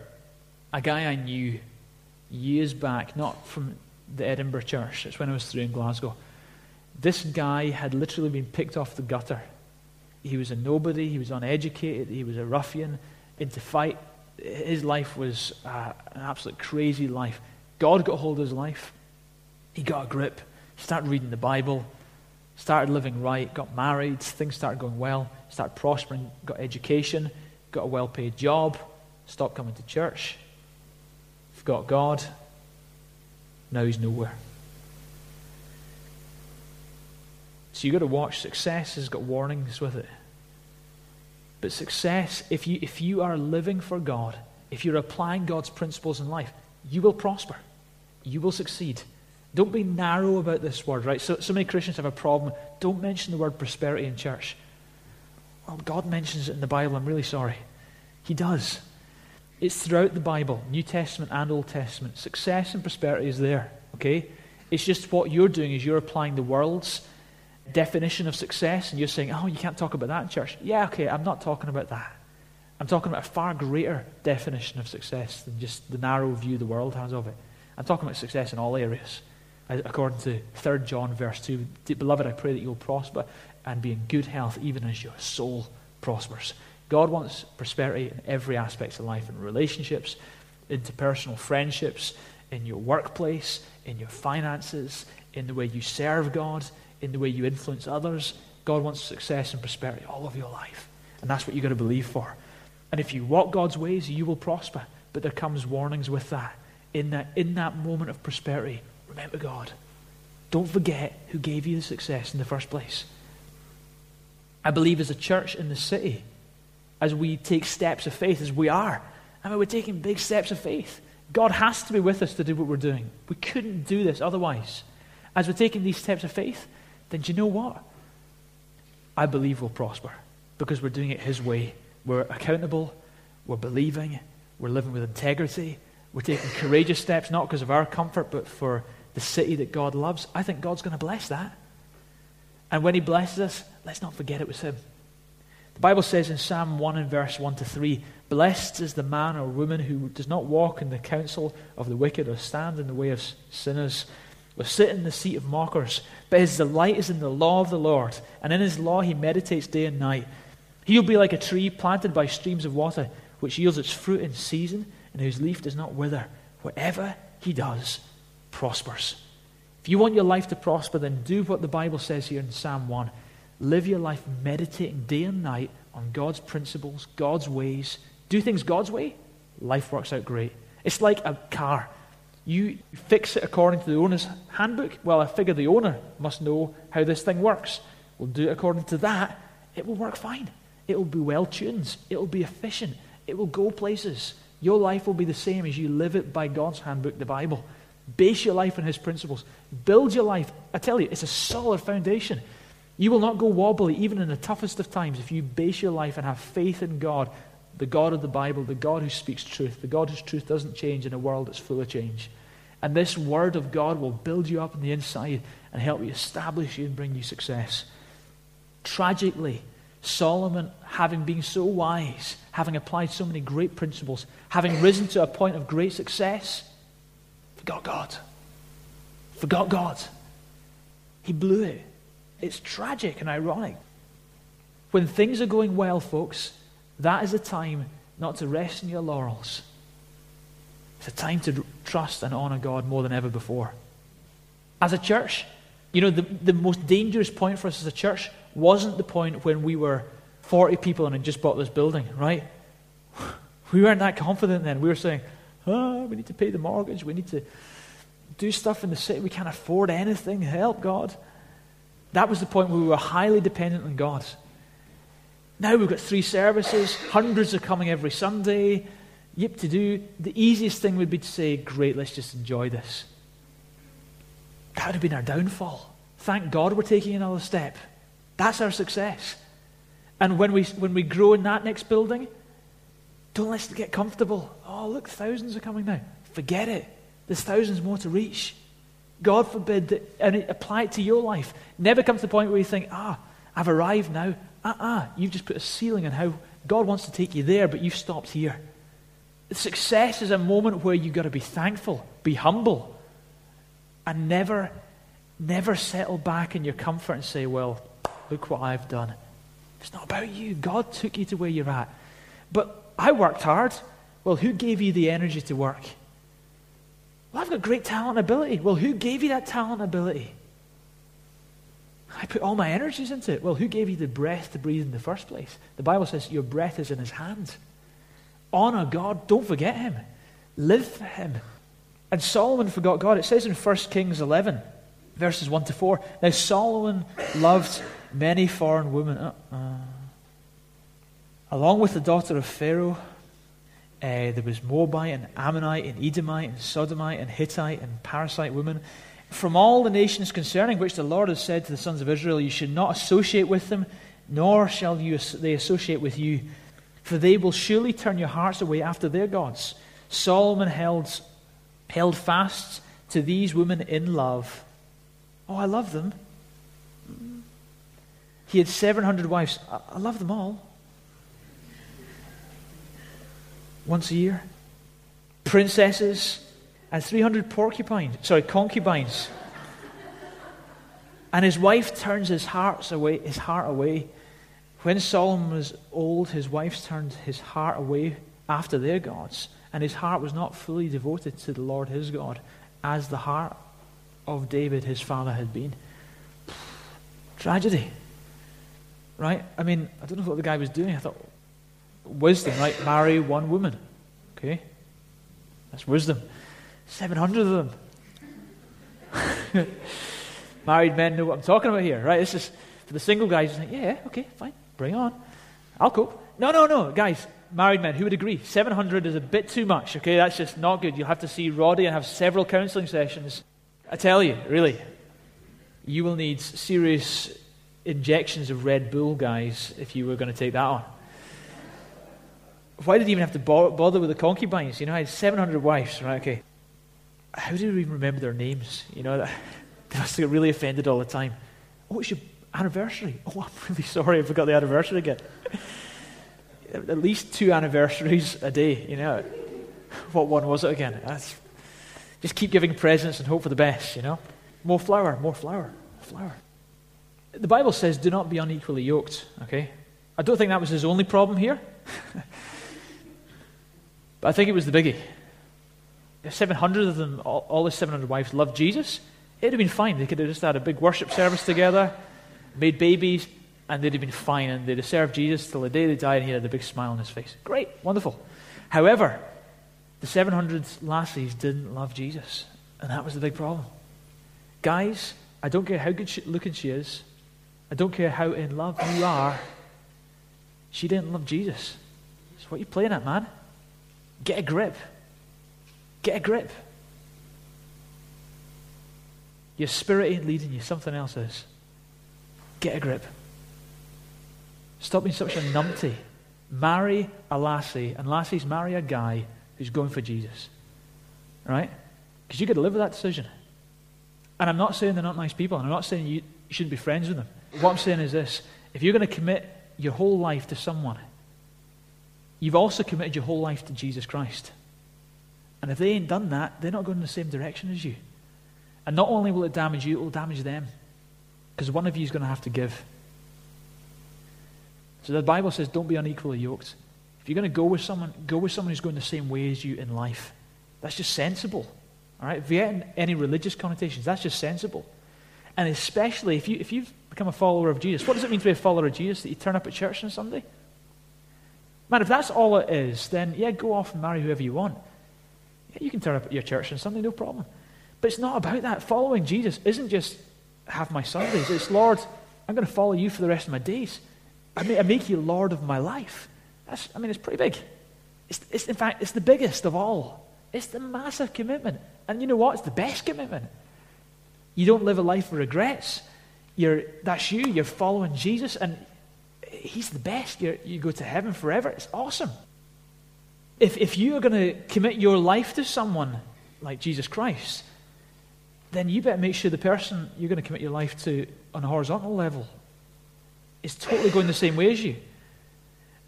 a guy I knew years back, not from the Edinburgh church, it's when I was through in Glasgow. This guy had literally been picked off the gutter. He was a nobody, he was uneducated, he was a ruffian, into fight. His life was uh, an absolute crazy life. God got hold of his life. He got a grip. He started reading the Bible, started living right, got married, things started going well, started prospering, got education, got a well paid job, stopped coming to church, forgot God. Now he's nowhere. So you've got to watch. Success has got warnings with it. But success, if you, if you are living for God, if you're applying God's principles in life, you will prosper. You will succeed. Don't be narrow about this word, right? So, so many Christians have a problem. Don't mention the word prosperity in church. Well, God mentions it in the Bible. I'm really sorry. He does. It's throughout the Bible, New Testament and Old Testament. Success and prosperity is there, okay? It's just what you're doing is you're applying the world's definition of success and you're saying, oh, you can't talk about that in church. Yeah, okay, I'm not talking about that. I'm talking about a far greater definition of success than just the narrow view the world has of it. I'm talking about success in all areas. According to 3 John, verse 2, Beloved, I pray that you'll prosper and be in good health, even as your soul prospers. God wants prosperity in every aspect of life, in relationships, interpersonal friendships, in your workplace, in your finances, in the way you serve God, in the way you influence others. God wants success and prosperity all of your life. And that's what you've got to believe for. And if you walk God's ways, you will prosper. But there comes warnings with that. In that, in that moment of prosperity, remember God. Don't forget who gave you the success in the first place. I believe as a church in the city, as we take steps of faith, as we are, I mean, we're taking big steps of faith. God has to be with us to do what we're doing. We couldn't do this otherwise. As we're taking these steps of faith, then do you know what? I believe we'll prosper because we're doing it His way. We're accountable, we're believing, we're living with integrity, we're taking courageous steps, not because of our comfort, but for the city that God loves. I think God's going to bless that. And when He blesses us, let's not forget it was Him. The Bible says in Psalm 1 and verse 1 to 3 Blessed is the man or woman who does not walk in the counsel of the wicked or stand in the way of sinners or sit in the seat of mockers, but his delight is in the law of the Lord, and in his law he meditates day and night. He'll be like a tree planted by streams of water, which yields its fruit in season, and whose leaf does not wither. Whatever he does prospers. If you want your life to prosper, then do what the Bible says here in Psalm 1. Live your life meditating day and night on God's principles, God's ways. Do things God's way, life works out great. It's like a car. You fix it according to the owner's handbook. Well, I figure the owner must know how this thing works. We'll do it according to that. It will work fine. It will be well tuned. It will be efficient. It will go places. Your life will be the same as you live it by God's handbook, the Bible. Base your life on His principles. Build your life. I tell you, it's a solid foundation. You will not go wobbly even in the toughest of times if you base your life and have faith in God the God of the Bible, the God who speaks truth, the God whose truth doesn't change in a world that's full of change. And this word of God will build you up on the inside and help you establish you and bring you success. Tragically, Solomon, having been so wise, having applied so many great principles, having risen to a point of great success, forgot God. Forgot God. He blew it. It's tragic and ironic. When things are going well, folks, that is a time not to rest in your laurels. It's a time to trust and honor God more than ever before. As a church, you know, the, the most dangerous point for us as a church wasn't the point when we were 40 people and had just bought this building, right? We weren't that confident then. We were saying, oh, we need to pay the mortgage. We need to do stuff in the city. We can't afford anything. Help, God. That was the point where we were highly dependent on God. Now we've got three services, hundreds are coming every Sunday. Yip to do. The easiest thing would be to say, Great, let's just enjoy this. That would have been our downfall. Thank God we're taking another step. That's our success. And when we, when we grow in that next building, Don't let's get comfortable. Oh, look, thousands are coming now. Forget it. There's thousands more to reach. God forbid that, and apply it to your life. Never comes to the point where you think, ah, I've arrived now. Ah, uh-uh. you've just put a ceiling on how God wants to take you there, but you've stopped here. Success is a moment where you've got to be thankful, be humble, and never, never settle back in your comfort and say, well, look what I've done. It's not about you. God took you to where you're at. But I worked hard. Well, who gave you the energy to work? Well, I've got great talent and ability. Well, who gave you that talent and ability? I put all my energies into it. Well, who gave you the breath to breathe in the first place? The Bible says your breath is in his hands. Honor God. Don't forget him. Live for him. And Solomon forgot God. It says in 1 Kings 11, verses 1 to 4. Now, Solomon loved many foreign women. Uh-uh. Along with the daughter of Pharaoh, uh, there was Moabite and Ammonite and Edomite and Sodomite and Hittite and Parasite women. From all the nations concerning which the Lord has said to the sons of Israel, You should not associate with them, nor shall you, they associate with you, for they will surely turn your hearts away after their gods. Solomon held, held fast to these women in love. Oh, I love them. He had 700 wives. I, I love them all. Once a year. Princesses and 300 porcupines, sorry, concubines. and his wife turns his, hearts away, his heart away. When Solomon was old, his wives turned his heart away after their gods, and his heart was not fully devoted to the Lord his God, as the heart of David, his father, had been. Tragedy. Right? I mean, I don't know what the guy was doing. I thought, wisdom, right? Marry one woman. Okay? That's wisdom. 700 of them. Married men know what I'm talking about here, right? This is for the single guys. Like, yeah, okay, fine, bring on. I'll cope. No, no, no, guys. Married men, who would agree? 700 is a bit too much, okay? That's just not good. You'll have to see Roddy and have several counseling sessions. I tell you, really, you will need serious injections of Red Bull, guys, if you were going to take that on why did he even have to bother with the concubines? You know, I had 700 wives, right? Okay. How do you even remember their names? You know, they must get really offended all the time. Oh, it's your anniversary. Oh, I'm really sorry I forgot the anniversary again. At least two anniversaries a day, you know. What one was it again? That's, just keep giving presents and hope for the best, you know. More flour, more flour, flour. The Bible says, do not be unequally yoked, okay? I don't think that was his only problem here. But I think it was the biggie. If 700 of them, all, all the 700 wives, loved Jesus, it would have been fine. They could have just had a big worship service together, made babies, and they'd have been fine. And they'd have served Jesus till the day they died, and he had a big smile on his face. Great, wonderful. However, the 700 lassies didn't love Jesus, and that was the big problem. Guys, I don't care how good she, looking she is, I don't care how in love you are, she didn't love Jesus. So what are you playing at, man? Get a grip. Get a grip. Your spirit ain't leading you, something else is. Get a grip. Stop being such a numpty. Marry a lassie, and lassies marry a guy who's going for Jesus. Right? Because you've got to live with that decision. And I'm not saying they're not nice people, and I'm not saying you, you shouldn't be friends with them. What I'm saying is this if you're going to commit your whole life to someone, you've also committed your whole life to Jesus Christ. And if they ain't done that, they're not going in the same direction as you. And not only will it damage you, it will damage them. Because one of you is going to have to give. So the Bible says, don't be unequally yoked. If you're going to go with someone, go with someone who's going the same way as you in life. That's just sensible. All right? If you get any religious connotations, that's just sensible. And especially if, you, if you've become a follower of Jesus, what does it mean to be a follower of Jesus? That you turn up at church on Sunday? Man, if that's all it is, then yeah, go off and marry whoever you want. Yeah, you can turn up at your church on Sunday, no problem. But it's not about that. Following Jesus isn't just have my Sundays. It's, Lord, I'm going to follow you for the rest of my days. I, I make you Lord of my life. That's, I mean, it's pretty big. It's, it's, in fact, it's the biggest of all. It's the massive commitment. And you know what? It's the best commitment. You don't live a life of regrets. You're, that's you. You're following Jesus. And He's the best. You're, you go to heaven forever. It's awesome. if, if you are going to commit your life to someone like Jesus Christ, then you better make sure the person you're going to commit your life to on a horizontal level is totally going the same way as you.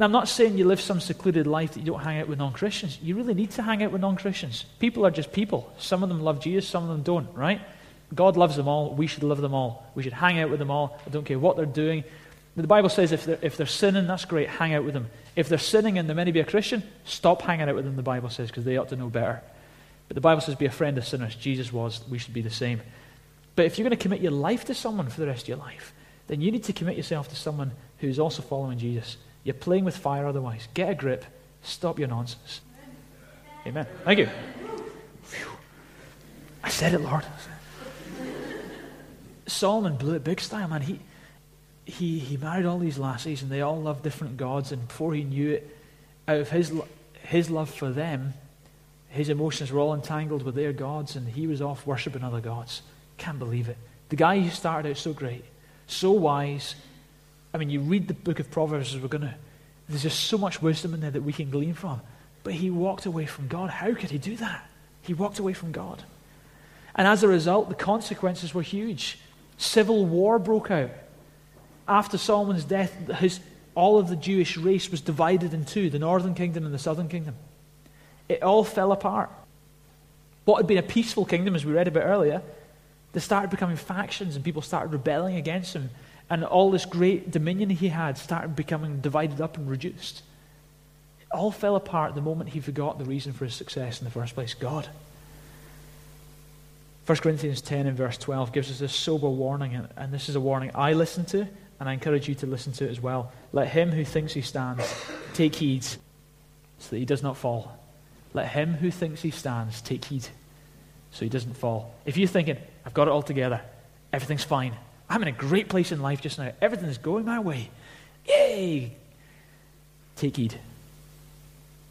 Now, I'm not saying you live some secluded life that you don't hang out with non Christians. You really need to hang out with non Christians. People are just people. Some of them love Jesus, some of them don't, right? God loves them all. We should love them all. We should hang out with them all. I don't care what they're doing. The Bible says if they're, if they're sinning, that's great. Hang out with them. If they're sinning and they may be a Christian, stop hanging out with them, the Bible says, because they ought to know better. But the Bible says be a friend of sinners. Jesus was. We should be the same. But if you're going to commit your life to someone for the rest of your life, then you need to commit yourself to someone who's also following Jesus. You're playing with fire otherwise. Get a grip. Stop your nonsense. Amen. Thank you. I said it, Lord. Solomon blew it big style, man. He, he, he married all these lassies, and they all loved different gods. And before he knew it, out of his, his love for them, his emotions were all entangled with their gods, and he was off worshipping other gods. Can't believe it. The guy who started out so great, so wise, I mean, you read the book of Proverbs as we're going to, there's just so much wisdom in there that we can glean from. But he walked away from God. How could he do that? He walked away from God. And as a result, the consequences were huge. Civil war broke out. After Solomon's death, his, all of the Jewish race was divided in two the northern kingdom and the southern kingdom. It all fell apart. What had been a peaceful kingdom, as we read about earlier, they started becoming factions and people started rebelling against him and all this great dominion he had started becoming divided up and reduced. It all fell apart the moment he forgot the reason for his success in the first place God. 1 Corinthians 10 and verse 12 gives us a sober warning, and, and this is a warning I listen to, and I encourage you to listen to it as well. Let him who thinks he stands take heed so that he does not fall. Let him who thinks he stands take heed so he doesn't fall. If you're thinking, I've got it all together, everything's fine, I'm in a great place in life just now. Everything is going my way. Yay! Take heed.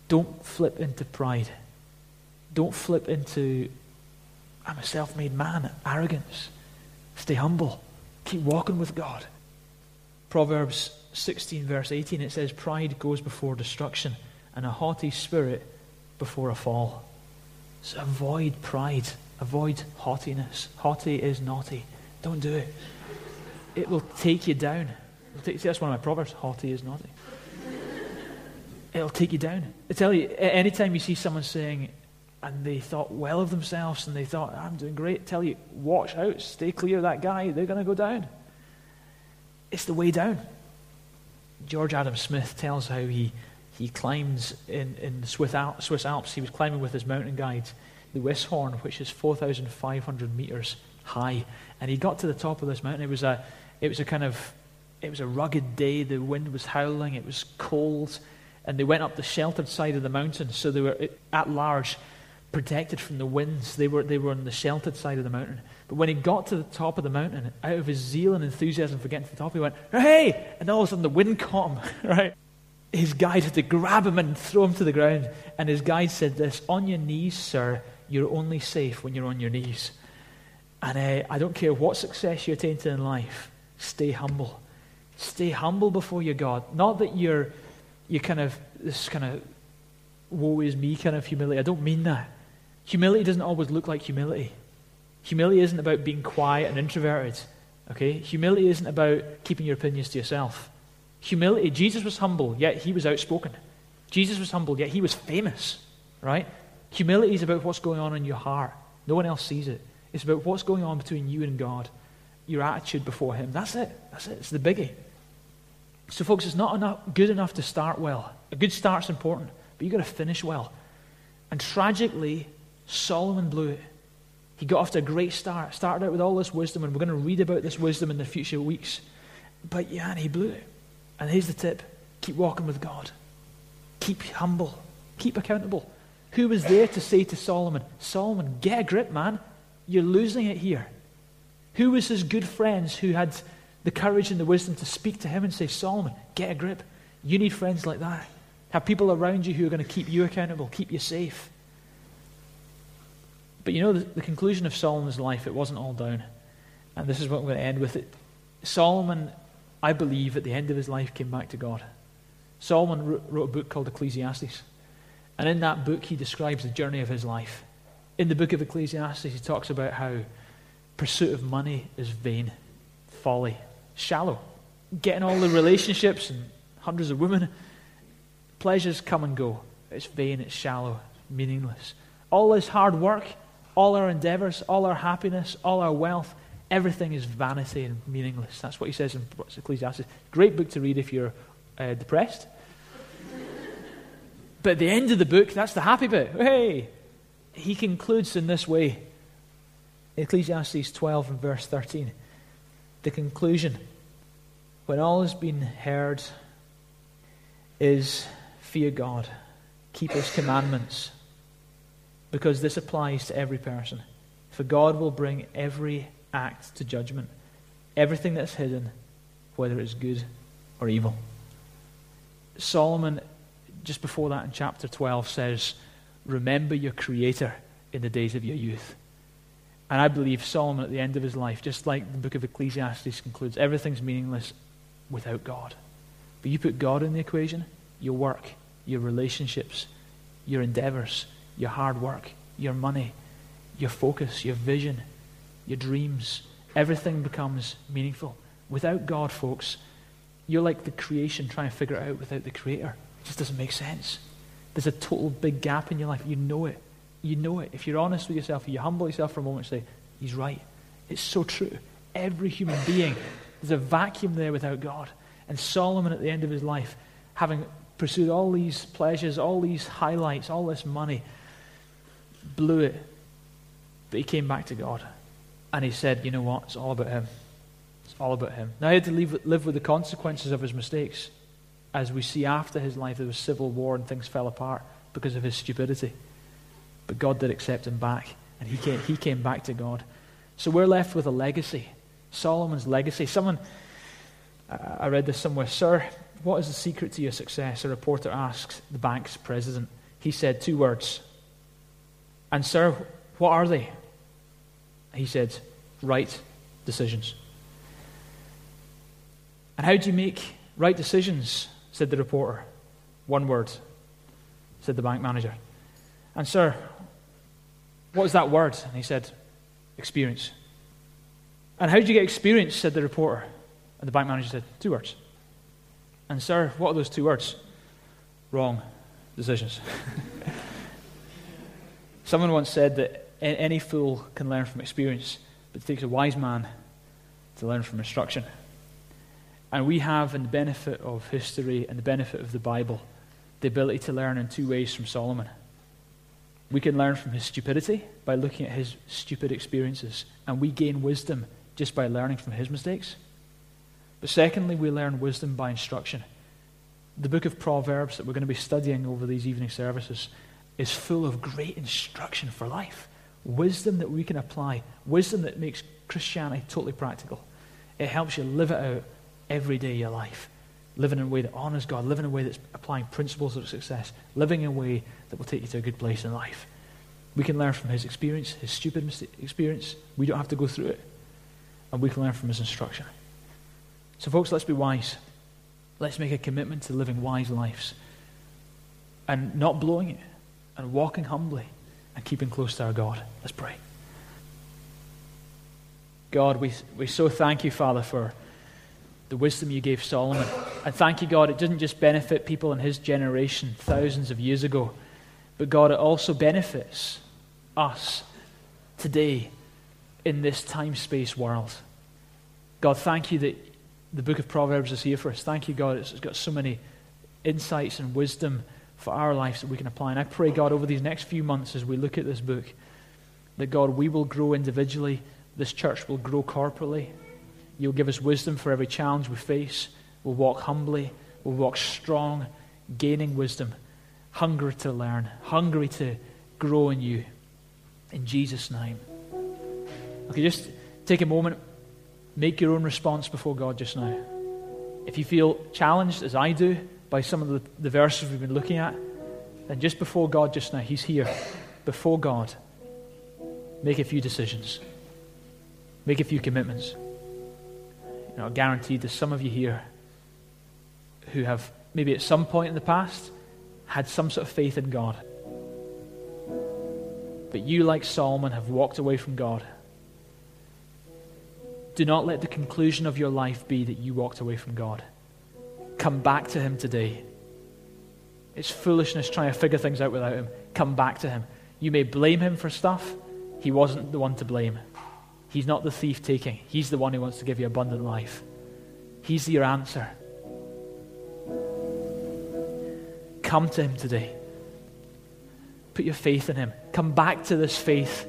Don't flip into pride. Don't flip into, I'm a self made man, arrogance. Stay humble. Keep walking with God. Proverbs 16, verse 18, it says, Pride goes before destruction, and a haughty spirit before a fall. So avoid pride. Avoid haughtiness. Haughty is naughty. Don't do it it will take you down. Take, see, that's one of my proverbs haughty is naughty. It'll take you down. I tell you, anytime you see someone saying, and they thought well of themselves and they thought, I'm doing great, I tell you, watch out, stay clear of that guy, they're going to go down. It's the way down. George Adam Smith tells how he, he climbs in, in the Swiss, Swiss Alps. He was climbing with his mountain guide, the Weisshorn, which is 4,500 meters high. And he got to the top of this mountain. It was a, it was a kind of, it was a rugged day. The wind was howling. It was cold. And they went up the sheltered side of the mountain. So they were uh, at large, protected from the winds. They were, they were on the sheltered side of the mountain. But when he got to the top of the mountain, out of his zeal and enthusiasm for getting to the top, he went, hey! And all of a sudden the wind caught him, right? His guide had to grab him and throw him to the ground. And his guide said this On your knees, sir, you're only safe when you're on your knees. And uh, I don't care what success you attain to in life, Stay humble. Stay humble before your God. Not that you're, you kind of, this kind of woe is me kind of humility. I don't mean that. Humility doesn't always look like humility. Humility isn't about being quiet and introverted. Okay? Humility isn't about keeping your opinions to yourself. Humility, Jesus was humble, yet he was outspoken. Jesus was humble, yet he was famous. Right? Humility is about what's going on in your heart. No one else sees it. It's about what's going on between you and God your attitude before Him. That's it. That's it. It's the biggie. So, folks, it's not enough, good enough to start well. A good start's important, but you've got to finish well. And tragically, Solomon blew it. He got off to a great start, started out with all this wisdom, and we're going to read about this wisdom in the future weeks. But yeah, and he blew it. And here's the tip keep walking with God, keep humble, keep accountable. Who was there to say to Solomon, Solomon, get a grip, man? You're losing it here. Who was his good friends who had the courage and the wisdom to speak to him and say, Solomon, get a grip. You need friends like that. Have people around you who are going to keep you accountable, keep you safe. But you know, the, the conclusion of Solomon's life, it wasn't all down. And this is what we're going to end with. It. Solomon, I believe, at the end of his life, came back to God. Solomon wrote a book called Ecclesiastes. And in that book, he describes the journey of his life. In the book of Ecclesiastes, he talks about how pursuit of money is vain, folly, shallow. Getting all the relationships and hundreds of women, pleasures come and go. It's vain, it's shallow, meaningless. All this hard work, all our endeavors, all our happiness, all our wealth, everything is vanity and meaningless. That's what he says in Ecclesiastes. Great book to read if you're uh, depressed. but at the end of the book, that's the happy bit. Hey! He concludes in this way Ecclesiastes 12 and verse 13. The conclusion, when all has been heard, is fear God, keep his commandments, because this applies to every person. For God will bring every act to judgment, everything that's hidden, whether it's good or evil. Solomon, just before that in chapter 12, says, Remember your Creator in the days of your youth. And I believe Solomon, at the end of his life, just like the book of Ecclesiastes concludes, everything's meaningless without God. But you put God in the equation, your work, your relationships, your endeavors, your hard work, your money, your focus, your vision, your dreams, everything becomes meaningful. Without God, folks, you're like the creation trying to figure it out without the Creator. It just doesn't make sense. There's a total big gap in your life. You know it. You know it. If you're honest with yourself, you humble yourself for a moment and say, He's right. It's so true. Every human being, there's a vacuum there without God. And Solomon, at the end of his life, having pursued all these pleasures, all these highlights, all this money, blew it. But he came back to God. And he said, You know what? It's all about Him. It's all about Him. Now he had to live, live with the consequences of his mistakes. As we see after his life, there was civil war and things fell apart because of his stupidity. But God did accept him back, and he came, he came back to God. So we're left with a legacy Solomon's legacy. Someone, I read this somewhere, Sir, what is the secret to your success? A reporter asked the bank's president. He said two words. And, sir, what are they? He said, right decisions. And how do you make right decisions? said the reporter. One word, said the bank manager. And, sir, what is that word? And he said, experience. And how do you get experience? said the reporter. And the bank manager said, two words. And, sir, what are those two words? Wrong decisions. Someone once said that any fool can learn from experience, but it takes a wise man to learn from instruction. And we have, in the benefit of history and the benefit of the Bible, the ability to learn in two ways from Solomon. We can learn from his stupidity by looking at his stupid experiences, and we gain wisdom just by learning from his mistakes. But secondly, we learn wisdom by instruction. The book of Proverbs that we're going to be studying over these evening services is full of great instruction for life. Wisdom that we can apply, wisdom that makes Christianity totally practical. It helps you live it out every day of your life. Living in a way that honors God, living in a way that's applying principles of success, living in a way that will take you to a good place in life. We can learn from his experience, his stupid experience. We don't have to go through it. And we can learn from his instruction. So, folks, let's be wise. Let's make a commitment to living wise lives and not blowing it and walking humbly and keeping close to our God. Let's pray. God, we, we so thank you, Father, for the wisdom you gave Solomon. And thank you, God, it didn't just benefit people in his generation thousands of years ago, but God, it also benefits us today in this time space world. God, thank you that the book of Proverbs is here for us. Thank you, God, it's got so many insights and wisdom for our lives that we can apply. And I pray, God, over these next few months as we look at this book, that, God, we will grow individually, this church will grow corporately. You'll give us wisdom for every challenge we face. We'll walk humbly, we'll walk strong, gaining wisdom, hungry to learn, hungry to grow in you. In Jesus' name. Okay, just take a moment, make your own response before God just now. If you feel challenged, as I do, by some of the, the verses we've been looking at, And just before God just now, He's here. Before God, make a few decisions, make a few commitments. You know, guaranteed there's some of you here who have maybe at some point in the past had some sort of faith in God. But you, like Solomon, have walked away from God. Do not let the conclusion of your life be that you walked away from God. Come back to Him today. It's foolishness trying to figure things out without Him. Come back to Him. You may blame Him for stuff. He wasn't the one to blame. He's not the thief taking, He's the one who wants to give you abundant life. He's your answer. Come to Him today. Put your faith in Him. Come back to this faith.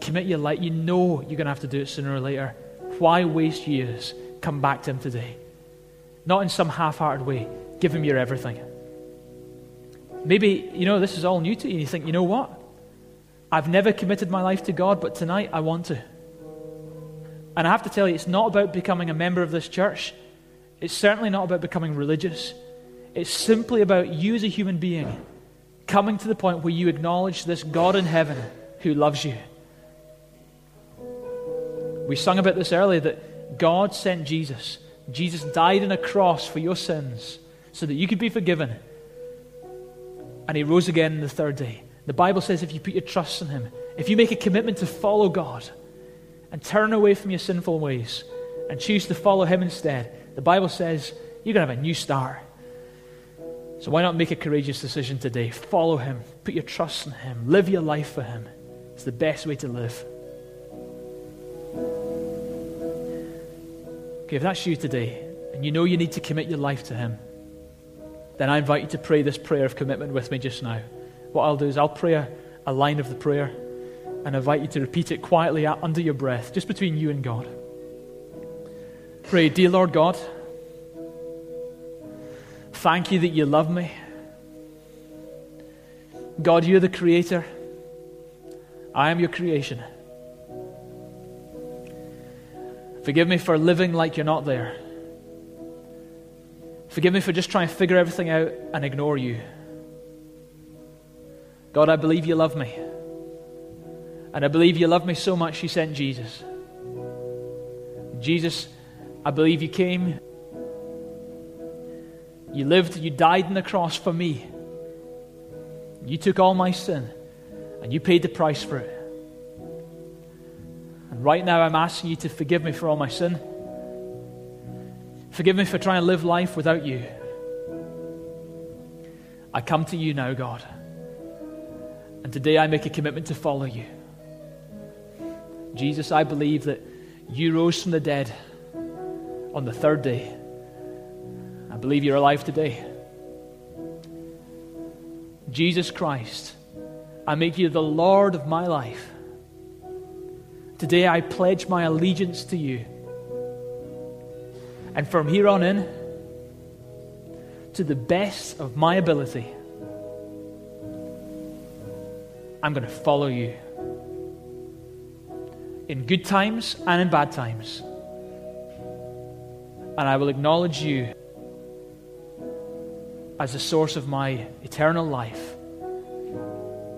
Commit your life. You know you're going to have to do it sooner or later. Why waste years? Come back to Him today. Not in some half hearted way. Give Him your everything. Maybe, you know, this is all new to you, and you think, you know what? I've never committed my life to God, but tonight I want to. And I have to tell you, it's not about becoming a member of this church. It's certainly not about becoming religious. It's simply about you as a human being coming to the point where you acknowledge this God in heaven who loves you. We sung about this earlier that God sent Jesus. Jesus died on a cross for your sins so that you could be forgiven. And he rose again the third day. The Bible says if you put your trust in him, if you make a commitment to follow God and turn away from your sinful ways and choose to follow him instead, the Bible says you're going to have a new start. So why not make a courageous decision today? Follow him, put your trust in him, live your life for him. It's the best way to live. Okay, if that's you today, and you know you need to commit your life to him, then I invite you to pray this prayer of commitment with me just now. What I'll do is I'll pray a, a line of the prayer and invite you to repeat it quietly under your breath, just between you and God. Pray, Dear Lord God, thank you that you love me. God, you're the creator. I am your creation. Forgive me for living like you're not there. Forgive me for just trying to figure everything out and ignore you. God, I believe you love me. And I believe you love me so much you sent Jesus. Jesus, I believe you came. You lived, you died on the cross for me. You took all my sin and you paid the price for it. And right now I'm asking you to forgive me for all my sin. Forgive me for trying to live life without you. I come to you now, God. And today I make a commitment to follow you. Jesus, I believe that you rose from the dead on the third day. I believe you're alive today. Jesus Christ, I make you the Lord of my life. Today I pledge my allegiance to you. And from here on in, to the best of my ability, I'm going to follow you. In good times and in bad times. And I will acknowledge you as the source of my eternal life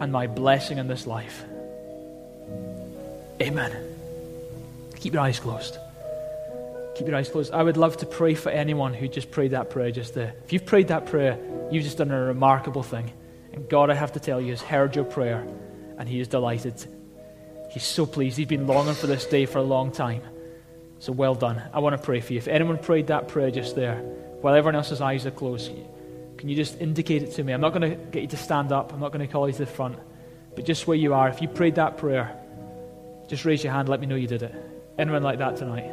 and my blessing in this life. Amen. Keep your eyes closed. Keep your eyes closed. I would love to pray for anyone who just prayed that prayer just there. If you've prayed that prayer, you've just done a remarkable thing. And God, I have to tell you, has heard your prayer and He is delighted. He's so pleased. He's been longing for this day for a long time. So well done. I want to pray for you. If anyone prayed that prayer just there, while everyone else's eyes are closed, can you just indicate it to me? I'm not going to get you to stand up. I'm not going to call you to the front. But just where you are, if you prayed that prayer, just raise your hand. Let me know you did it. Anyone like that tonight?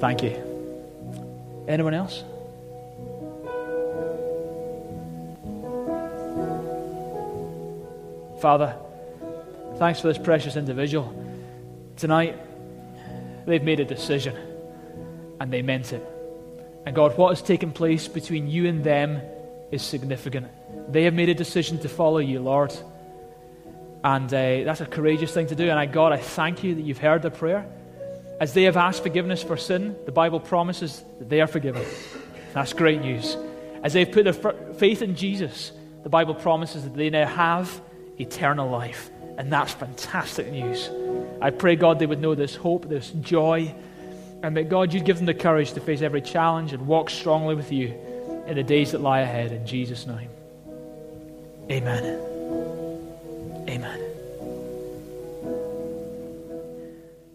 Thank you. Anyone else? Father, thanks for this precious individual. Tonight, they've made a decision and they meant it. And God, what has taken place between you and them is significant. They have made a decision to follow you, Lord. And uh, that's a courageous thing to do. And I, God, I thank you that you've heard their prayer. As they have asked forgiveness for sin, the Bible promises that they are forgiven. That's great news. As they've put their faith in Jesus, the Bible promises that they now have eternal life. And that's fantastic news. I pray, God, they would know this hope, this joy, and that, God, you'd give them the courage to face every challenge and walk strongly with you in the days that lie ahead. In Jesus' name. Amen. Amen.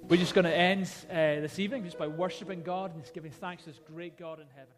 We're just going to end uh, this evening just by worshiping God and just giving thanks to this great God in heaven.